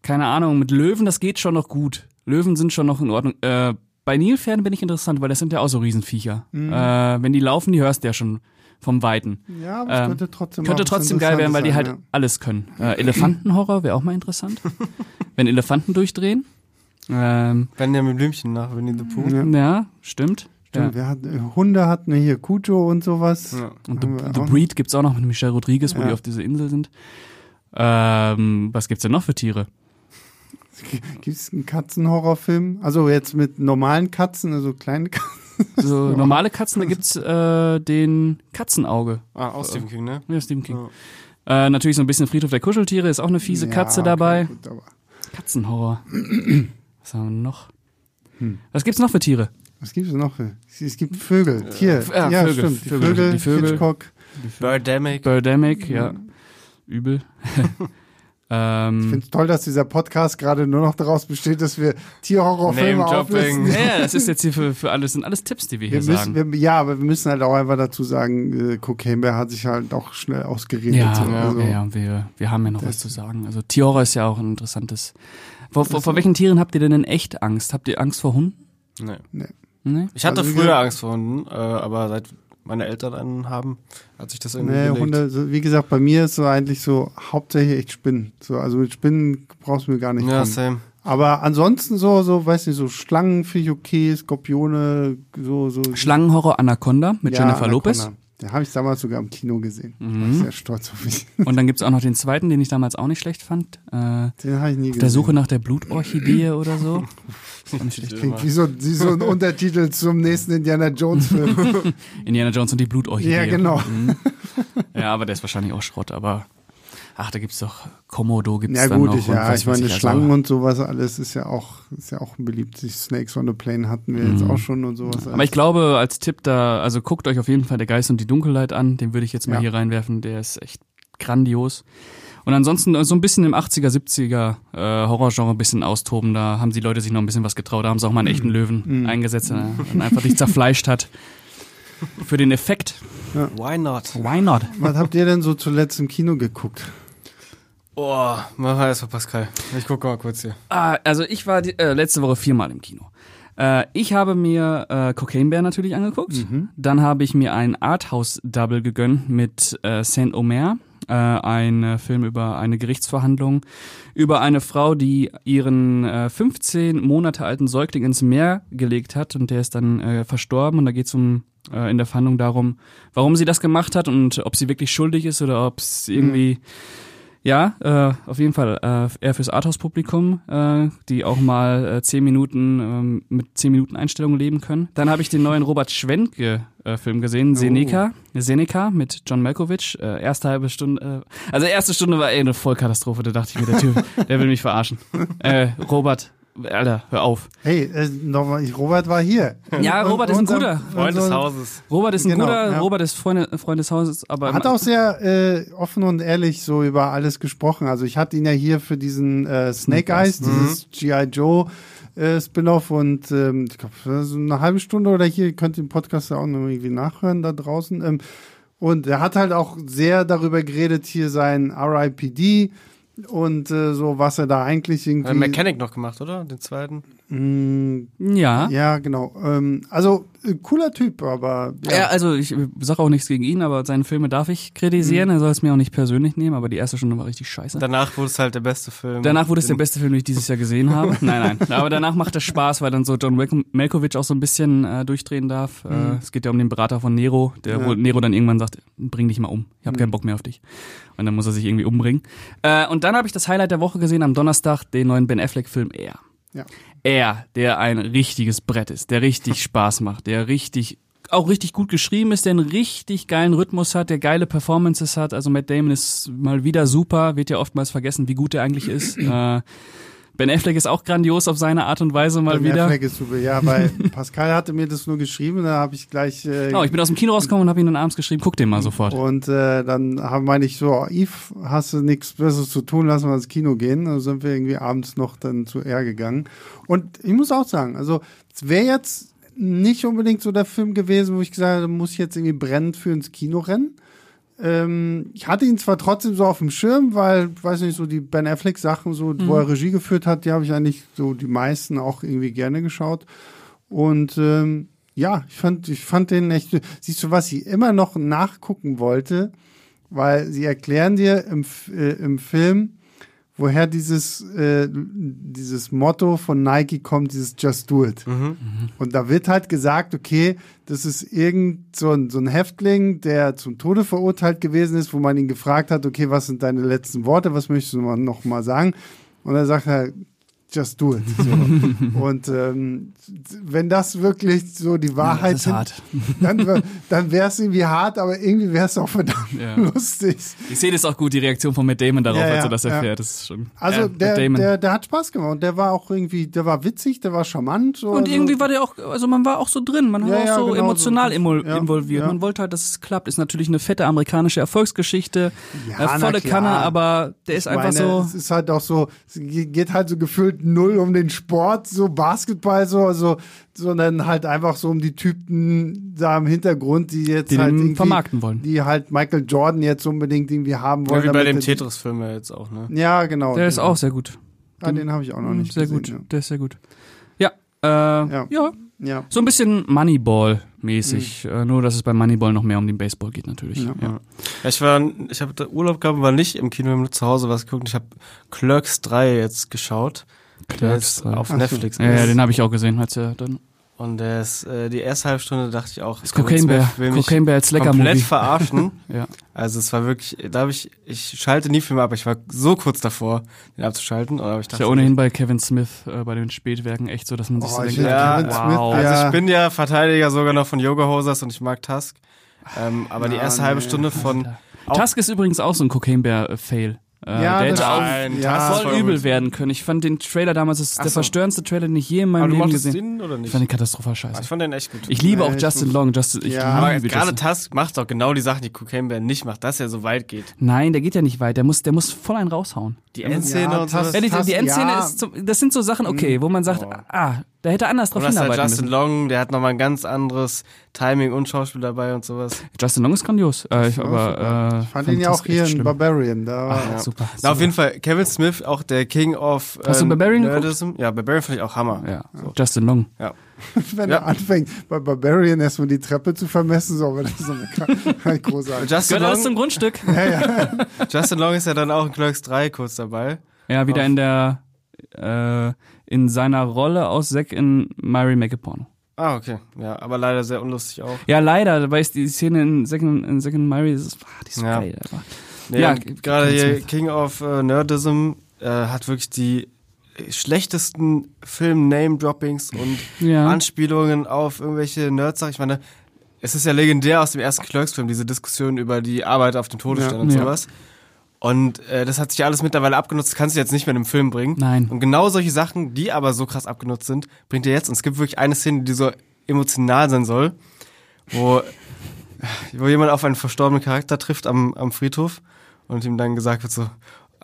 keine Ahnung, mit Löwen, das geht schon noch gut. Löwen sind schon noch in Ordnung. Äh, bei Nilpferden bin ich interessant, weil das sind ja auch so Riesenviecher. Mhm. Äh, wenn die laufen, die hörst du ja schon vom Weiten. Ja, aber es Ähm, könnte trotzdem Könnte trotzdem geil werden, weil die halt Interessantes alles können. Äh, Elefantenhorror wäre auch mal interessant. wenn Elefanten durchdrehen. Ähm, Benjamin Blümchen nach Winnie the Pooh. Ja. ja, stimmt. Stimmt, wir hatten, Hunde hatten wir hier Cujo und sowas. Ja. Und The, The auch Breed gibt's auch noch mit Michelle Rodriguez, wo Ja. die auf dieser Insel sind. Ähm, was gibt's denn noch für Tiere? Gibt es einen Katzenhorrorfilm? Also jetzt mit normalen Katzen, also kleine Katzen. So normale Katzen, da gibt's äh, den Katzenauge. Ah, aus Stephen King, ne? Ja, Stephen King. Äh, natürlich so ein bisschen Friedhof der Kuscheltiere, ist auch eine fiese Ja, Katze okay, dabei. gut, aber Katzenhorror. Was haben wir noch? Hm. Was gibt's noch für Tiere? was gibt es noch? für- Es gibt Vögel. Tier. Ja, Ja, Vögel, stimmt. Die Vögel, Vögel, die Vögel. Hitchcock. Birdemic. Birdemic, ja. Übel. Ich ähm, finde es toll, dass dieser Podcast gerade nur noch daraus besteht, dass wir Tierhorrorfilme auflisten. ja, das ist jetzt hier für, für alles, sind alles Tipps, die wir hier Wir müssen, sagen. wir, ja, aber wir müssen halt auch einfach dazu sagen, äh, Cocaine Bear hat sich halt auch schnell ausgeredet. Ja, so. ja, also, ja, wir, wir haben ja noch Das- was zu sagen. Also Tierhorror ist ja auch ein interessantes. Vor, vor, vor welchen Tieren habt ihr denn in echt Angst? Habt ihr Angst vor Hunden? Nee. Nee? Ich hatte Also, früher Angst vor Hunden, äh, aber seit meine Eltern einen haben, hat sich das irgendwie Nee, gelegt. Hunde, so, wie gesagt, bei mir ist so eigentlich so hauptsächlich echt Spinnen. So, also mit Spinnen brauchst du mir gar nicht Ja, kommen. same. Aber ansonsten so, so, weiß nicht, so Schlangen finde ich okay, Skorpione, so, so. Schlangenhorror Anaconda mit Ja, Jennifer Anaconda. Lopez. Den habe ich damals sogar im Kino gesehen. War Mhm. ich sehr stolz auf mich. Und dann gibt's auch noch den zweiten, den ich damals auch nicht schlecht fand. Äh, Den habe ich nie auf gesehen. der Suche nach der Blutorchidee oder so. Klingt wie so, wie so ein Untertitel zum nächsten Indiana Jones Film. Indiana Jones und die Blutorchidee. Ja, genau. Mhm. Ja, aber der ist wahrscheinlich auch Schrott, aber ach, da gibt's doch Komodo gibt's ja dann gut, noch. ich, und ja, was ich meine also- Schlangen und sowas alles ist ja auch, ist ja auch beliebt. Die Snakes on the Plane hatten wir jetzt Mhm. auch schon und sowas. Aber ich glaube, als Tipp da, also guckt euch auf jeden Fall Der Geist und die Dunkelheit an, den würde ich jetzt mal Ja. hier reinwerfen, der ist echt grandios. Und ansonsten äh, so ein bisschen im 80er, 70er äh, Horrorgenre ein bisschen austoben, da haben die Leute sich noch ein bisschen was getraut, da haben sie auch mal einen echten Löwen Mhm. eingesetzt, der dann einfach dich zerfleischt hat. Für den Effekt. Why not? Why not? Was habt ihr denn so zuletzt im Kino geguckt? Oh, mach mal erstmal Pascal. Ich gucke mal kurz hier. Ah, also ich war die, äh, letzte Woche viermal im Kino. Äh, ich habe mir äh, Cocaine Bear natürlich angeguckt. Dann habe ich mir ein Arthouse-Double gegönnt mit äh, Saint-Omer. Äh, ein äh, Film über eine Gerichtsverhandlung, über eine Frau, die ihren äh, 15 Monate alten Säugling ins Meer gelegt hat und der ist dann äh, verstorben und da geht es um äh, in der Verhandlung darum, warum sie das gemacht hat und ob sie wirklich schuldig ist oder ob es irgendwie ja, äh, auf jeden Fall. Äh, eher fürs Arthouse-Publikum, äh, die auch mal äh, zehn Minuten ähm, mit zehn Minuten Einstellungen leben können. Dann habe ich den neuen Robert Schwentke-Film gesehen, Seneca, Seneca mit John Malkovich. Äh, erste halbe Stunde, äh, also erste Stunde war eh eine Vollkatastrophe. Da dachte ich mir, der Typ, der will mich verarschen. Äh, Robert, Alter, hör auf. Hey, äh, nochmal, Robert war hier. Ja, Und- Robert ist ein guter. Freund des Hauses. Robert ist ein Genau, guter, ja. Robert ist Freund, Freund des Hauses, aber Hat auch sehr äh, offen und ehrlich so über alles gesprochen. Also ich hatte ihn ja hier für diesen äh, Snake Eyes, dieses G.I. Joe äh, Spin-off und ähm, ich glaube, so eine halbe Stunde oder hier, ihr könnt den Podcast ja auch noch irgendwie nachhören da draußen. Ähm, und er hat halt auch sehr darüber geredet, hier sein RIPD und äh, so, was er da eigentlich irgendwie. Hat Mechanic noch gemacht, oder? Den zweiten? Mm, ja. ja, genau. Ähm, also äh, cooler Typ, aber Ja, ja. also ich sage auch nichts gegen ihn, aber seine Filme darf ich kritisieren. Er soll es mir auch nicht persönlich nehmen, aber die erste Stunde war richtig scheiße. Danach wurde es halt der beste Film. Danach wurde es der beste Film, den ich dieses Jahr gesehen habe. Nein, nein. Aber danach macht es Spaß, weil dann so John Malko- Malkovich auch so ein bisschen äh, durchdrehen darf. Äh, es geht ja um den Berater von Nero, der Ja. wo Nero dann irgendwann sagt, bring dich mal um. Ich habe keinen Bock mehr auf dich. Und dann muss er sich irgendwie umbringen. Äh, und dann habe ich das Highlight der Woche gesehen am Donnerstag, den neuen Ben Affleck-Film Er. Ja. Er, der ein richtiges Brett ist, der richtig Spaß macht, der richtig auch richtig gut geschrieben ist, der einen richtig geilen Rhythmus hat, der geile Performances hat. Also Matt Damon ist mal wieder super, wird ja oftmals vergessen, wie gut er eigentlich ist. äh, ben Affleck ist auch grandios auf seine Art und Weise mal Ben wieder. Affleck ist super. Ja, weil Pascal hatte mir das nur geschrieben, da habe ich gleich äh, Genau, ich bin aus dem Kino rausgekommen und habe ihn dann abends geschrieben, guck den mal sofort. Und äh, dann meine ich so, oh, Yves, hast du nichts Besseres zu tun, lass mal ins Kino gehen. Also sind wir irgendwie abends noch dann zu R gegangen. Und ich muss auch sagen, also es wäre jetzt nicht unbedingt so der Film gewesen, wo ich gesagt habe, muss ich jetzt irgendwie brennend für ins Kino rennen. Ähm, ich hatte ihn zwar trotzdem so auf dem Schirm, weil, weiß nicht, so die Ben Affleck Sachen, so, wo er Regie geführt hat, die habe ich eigentlich so die meisten auch irgendwie gerne geschaut. Und ähm, ja, ich fand, ich fand den echt. Siehst du, was ich immer noch nachgucken wollte, weil sie erklären dir im, äh, im Film, woher dieses, äh, dieses Motto von Nike kommt, dieses Just Do It. Und da wird halt gesagt, okay, das ist irgend so ein, so ein Häftling, der zum Tode verurteilt gewesen ist, wo man ihn gefragt hat, okay, was sind deine letzten Worte, was möchtest du noch- mal sagen? Und er sagt er, just do it. So. Und ähm, wenn das wirklich so die Wahrheit das ist dann, dann wäre es irgendwie hart, aber irgendwie wäre es auch verdammt Ja. lustig. Die Szene ist auch gut, die Reaktion von Matt Damon darauf, Ja, als ja, er das ja. erfährt. Das ist schon. Also ja, der, der, der hat Spaß gemacht und der war auch irgendwie, der war witzig, der war charmant. So, Und also- irgendwie war der auch, also man war auch so drin, man Ja, war auch ja, so genau emotional so. Ja, involviert. ja. Man wollte halt, dass es klappt. Ist natürlich eine fette amerikanische Erfolgsgeschichte, Ja, äh, volle. Kanne, aber der ist Ich einfach meine, so. Es ist halt auch so, geht halt so gefühlt null um den Sport, so Basketball, so, also, sondern halt einfach so um die Typen da im Hintergrund, die jetzt Die halt den irgendwie, vermarkten wollen. die halt Michael Jordan jetzt unbedingt irgendwie haben wollen. Ja, wie bei dem Tetris-Film ja jetzt auch, ne? Ja, genau. Der ist auch sehr gut. Ah, den habe ich auch noch nicht sehr gesehen, gut. Der ist sehr gut. Ja, äh, ja. Ja. Ja. So ein bisschen Moneyball-mäßig. Äh, nur, dass es bei Moneyball noch mehr um den Baseball geht, natürlich. Ja. Ja. Ja, ich war, ich habe da Urlaub gehabt, war nicht im Kino, wir haben nur zu Hause was geguckt. Ich habe Clerks 3 jetzt geschaut. Der Clerks ist 3. auf Ach so. Netflix. Ja, ja, den habe ich auch gesehen, als er dann. Und der ist, äh, die erste halbe Stunde dachte ich auch, Das Cocaine Bear. Cocaine Bear als lecker komplett Movie. verarschen. Ja. Also es war wirklich, da habe ich, ich schalte nie Filme ab, ich war so kurz davor, den abzuschalten. Aber ich Ist dachte, ja ohnehin bei Kevin Smith äh, bei den Spätwerken echt so, dass man sich Oh, so ich denkt, Ja, Kevin Smith, wow. Also ja, ich bin ja Verteidiger sogar noch von Yoga Hosers und ich mag Tusk. Ähm, aber die Ja, erste halbe nee. Stunde von Tusk ist übrigens auch so ein Cocaine Bear äh, Fail. Äh, Ja, der das hätte auch Nein, ja, voll übel gut. werden können. Ich fand den Trailer damals, das ist der so. verstörendste Trailer, den ich je in meinem Leben gesehen den oder Ich nicht? fand den katastrophal scheiße. Ich fand den echt gut. Ich liebe Nee, auch ich Justin Long. Justin, ich Ja. aber liebe gerade Justin. Tusk macht doch genau die Sachen, die Cocaine Bear nicht macht, dass er so weit geht. Nein, der geht ja nicht weit. Der muss, der muss voll einen raushauen. Die Endszene Ja, und. Ja, die, Endszene ja. ist, zum, das sind so Sachen, okay, wo man sagt, Oh. ah, da hätte er anders drauf der hinarbeiten Justin müssen. Long, der hat nochmal ein ganz anderes Timing und Schauspiel dabei und sowas. Justin Long ist grandios. Äh, ich, Ja, aber, äh, ich fand ihn ja auch hier in schlimm. Barbarian. Da Ah, Ja. super. Na, auf jeden Fall, Kevin Smith, auch der King of äh, Hast du Barbarian geguckt? Nerdism. Ja, Barbarian fand ich auch Hammer. Ja, Justin Long. wenn Ja. er anfängt, bei Barbarian erstmal die Treppe zu vermessen, so, aber das ist so eine großartig. Justin Gehört alles Long, zum Grundstück. Justin Long ist ja dann auch in Clerks 3 kurz dabei. Ja, wieder Auf- in der, äh, in seiner Rolle aus Zack in Mary Make a Porno. Ah, okay. Ja, aber leider sehr unlustig auch. Ja, leider, weil ich die Szene in Zack in, in Mary, das ist, ah, die ist Ja. geil einfach. Nee, Ja, gerade hier. King of äh, Nerdism äh, hat wirklich die schlechtesten Film-Name-Droppings und Ja. Anspielungen auf irgendwelche Nerds. Ich meine, es ist ja legendär aus dem ersten Clerks-Film, diese Diskussion über die Arbeit auf dem Todesstern Ja. und Ja. Und äh, das hat sich alles mittlerweile abgenutzt, das kannst du jetzt nicht mehr in einem Film bringen. Nein. Und genau solche Sachen, die aber so krass abgenutzt sind, bringt er jetzt. Und es gibt wirklich eine Szene, die so emotional sein soll, wo, wo jemand auf einen verstorbenen Charakter trifft am, am Friedhof und ihm dann gesagt wird so,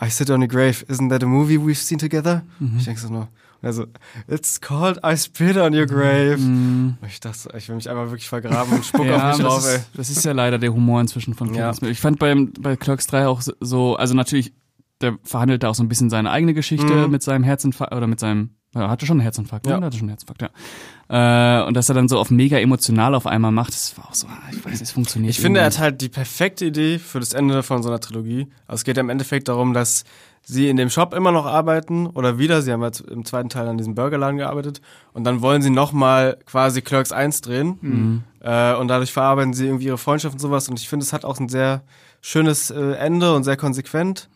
I sit on a grave, isn't that a movie we've seen together? Ich denke so nur, er so, it's called I spit on your grave. Und ich dachte, ich will mich einfach wirklich vergraben und spuck Ja, auf mich das, drauf, ey. ist, das ist ja leider der Humor inzwischen von Kevin Ja. Ich fand beim, bei Clerks 3 auch so, also natürlich, der verhandelt da auch so ein bisschen seine eigene Geschichte Mhm. mit seinem Herzinfarkt, oder mit seinem, er hatte schon einen Herzinfarkt, Ja. ne? Er hatte schon einen Herzinfarkt, ja. Äh, und dass er dann so auf mega emotional auf einmal macht, das war auch so, ah, ich weiß, es funktioniert. Ich finde, er irgendwie hat halt die perfekte Idee für das Ende von so einer Trilogie. Also es geht ja im Endeffekt darum, dass sie in dem Shop immer noch arbeiten oder wieder. Sie haben jetzt im zweiten Teil an diesem Burgerladen gearbeitet und dann wollen sie nochmal quasi Clerks 1 drehen. Mhm. Äh, und dadurch verarbeiten sie irgendwie ihre Freundschaft und sowas. Und ich finde, es hat auch ein sehr schönes äh, Ende und sehr konsequent.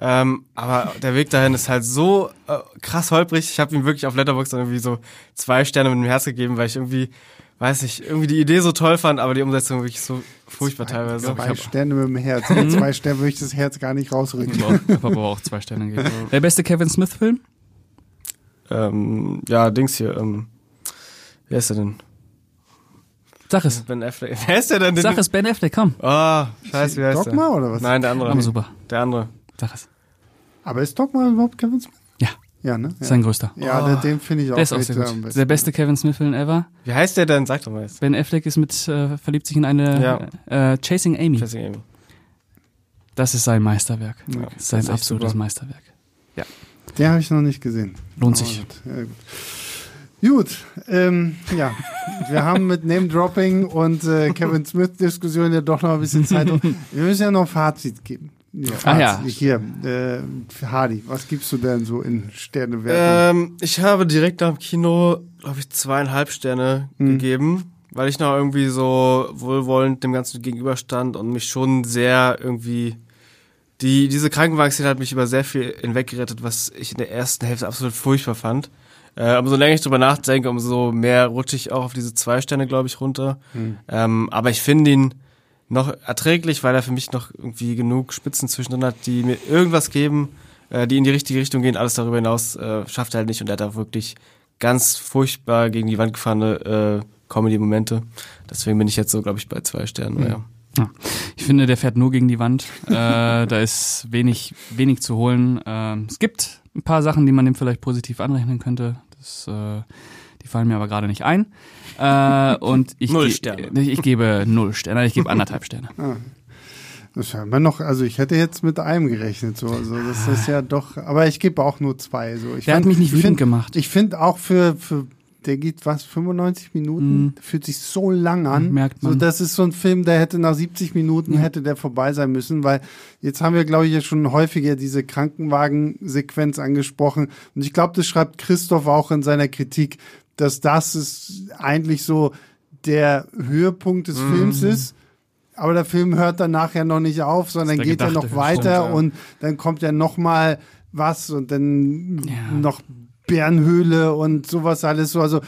Ähm, aber der Weg dahin ist halt so äh, krass holprig. Ich habe ihm wirklich auf Letterboxd irgendwie so zwei Sterne mit dem Herz gegeben, weil ich irgendwie, weiß nicht, irgendwie die Idee so toll fand, aber die Umsetzung wirklich so furchtbar teilweise. Zwei Sterne mit dem Herz. Mit zwei Sternen würde ich das Herz gar nicht rausrücken. Ich habe aber auch zwei Sterne gegeben. Der beste Kevin Smith-Film? Ähm, ja, Dings hier. Ähm, wer ist der denn? Sag es. Ben Affleck. Wer ist der denn? Sag es, Ben Affleck, komm. Oh, scheiße, wie heißt Dogma der? oder was? Nein, der andere. Aber super. Der andere. Sag es. Aber ist Dogma überhaupt Kevin Smith? Ja, Ja, ne? Ja, sein größter. ja der, den finde ich auch, Der ist auch sehr gut. Der beste Kevin Smith-Film ever. Wie heißt der denn? Sag doch mal jetzt. Ben Affleck ist mit, äh, verliebt sich in eine äh, Chasing Amy. Chasing Amy. Das ist sein Meisterwerk. Ja, das ist sein das ist echt absolutes super. Meisterwerk. Den habe ich noch nicht gesehen. Lohnt sich. gut, ja, gut. Gut, ähm, ja, wir haben mit Name-Dropping und äh, Kevin Smith-Diskussion ja doch noch ein bisschen Zeit. Wir müssen ja noch ein Fazit geben. Ja, Ah, ja. Hier, äh, Hardy, was gibst du denn so in Sternewertung? Ähm, ich habe direkt nach dem Kino, glaube ich, zweieinhalb Sterne gegeben, weil ich noch irgendwie so wohlwollend dem Ganzen gegenüberstand und mich schon sehr irgendwie die diese Krankenwagen-Szene hat mich über sehr viel hinweggerettet, was ich in der ersten Hälfte absolut furchtbar fand. Äh, umso länger ich drüber nachdenke, umso mehr rutsche ich auch auf diese zwei Sterne, glaube ich, runter. Ähm, aber ich finde ihn noch erträglich, weil er für mich noch irgendwie genug Spitzen zwischendrin hat, die mir irgendwas geben, äh, die in die richtige Richtung gehen. Alles darüber hinaus äh, schafft er halt nicht und er hat auch wirklich ganz furchtbar gegen die Wand gefahrene äh, Comedy-Momente. Deswegen bin ich jetzt so, glaube ich, bei zwei Sternen. Ja. Ja. Ich finde, der fährt nur gegen die Wand. Äh, da ist wenig, wenig zu holen. Ähm, es gibt ein paar Sachen, die man dem vielleicht positiv anrechnen könnte. Das, äh, die fallen mir aber gerade nicht ein. Äh, und ich, Null ge- Sterne. Ich, ich gebe null Sterne. Ich gebe anderthalb Sterne. Das ist ja immer noch, also ich hätte jetzt mit einem gerechnet, so, also das ist ja doch, aber ich gebe auch nur zwei, so. Ich Der hat fand- mich nicht ich wütend find- gemacht. Ich finde auch für, für, der geht was, 95 Minuten, Mhm. fühlt sich so lang an. Merkt man. So, das ist so ein Film, der hätte nach 70 Minuten, hätte der vorbei sein müssen, weil jetzt haben wir, glaube ich, ja schon häufiger diese Krankenwagen-Sequenz angesprochen. Und ich glaube, das schreibt Christoph auch in seiner Kritik, dass das ist eigentlich so der Höhepunkt des Films ist. Aber der Film hört dann nachher noch nicht auf, sondern der geht ja noch weiter ja. und dann kommt ja noch mal was und dann Ja. noch Bärenhöhle und sowas alles so. Also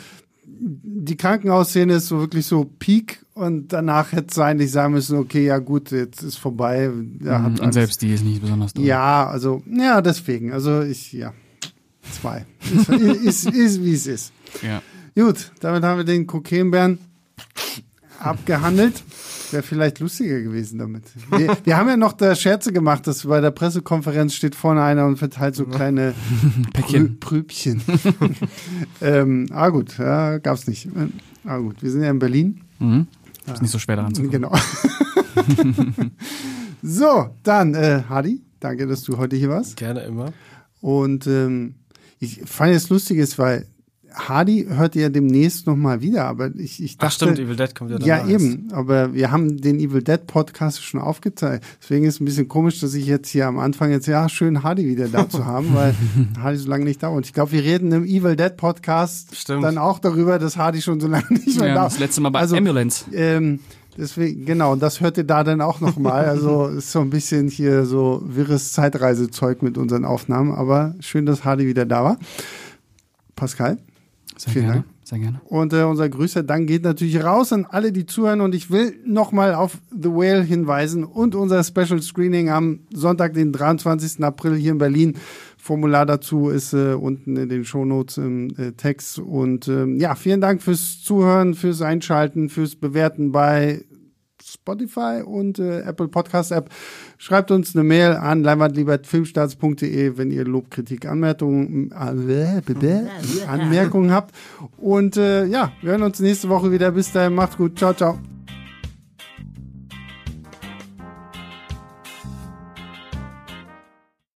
die Krankenhausszene ist so wirklich so Peak und danach hätte es eigentlich sagen müssen, okay, ja gut, jetzt ist vorbei. Mhm. und selbst die ist nicht besonders toll. Ja, also, ja, deswegen. Also ich, ja, zwei. Ist, ist, ist wie es ist. ja. Gut, damit haben wir den Kokainbären abgehandelt. Wäre vielleicht lustiger gewesen damit. Wir, wir haben ja noch da Scherze gemacht, dass bei der Pressekonferenz steht vorne einer und verteilt so kleine Päckchen. Prü Prübchen. ähm, ah gut, ja, gab's nicht. Ah gut, wir sind ja in Berlin. Mhm. Ist nicht so schwer daran zu kommen. Genau. so, dann, äh, Hadi, danke, dass du heute hier warst. Gerne immer. Und ähm, ich fand es lustig, ist, weil Hardy hört ja demnächst nochmal wieder, aber ich, ich dachte. Ach stimmt, Evil Dead kommt ja Ja, danach eben, aber wir haben den Evil Dead Podcast schon aufgezeigt. Deswegen ist es ein bisschen komisch, dass ich jetzt hier am Anfang jetzt, ja, schön Hardy wieder da zu haben, weil Hardy so lange nicht da war. Und ich glaube, wir reden im Evil Dead Podcast Stimmt. dann auch darüber, dass Hardy schon so lange nicht mehr Ja, da das letzte Mal bei Also, Ambulance. ähm, deswegen, genau, und das hört ihr da dann auch nochmal. Also ist so ein bisschen hier so wirres Zeitreisezeug mit unseren Aufnahmen, aber schön, dass Hardy wieder da war. Pascal. Sehr vielen gerne. Dank. Sehr gerne. Und äh, unser größter Dank geht natürlich raus an alle, die zuhören. Und ich will nochmal auf The Whale hinweisen und unser Special Screening am Sonntag, den 23. April hier in Berlin. Formular dazu ist äh, unten in den Shownotes im äh, Text. Und ähm, ja, vielen Dank fürs Zuhören, fürs Einschalten, fürs Bewerten bei Spotify und äh, Apple Podcast App. Schreibt uns eine Mail an leinwandliebertfilmstarts.de, wenn ihr Lob, Kritik, Anmerkungen, äh, Anmerkungen habt. Und äh, ja, wir hören uns nächste Woche wieder. Bis dahin, macht's gut. Ciao, ciao.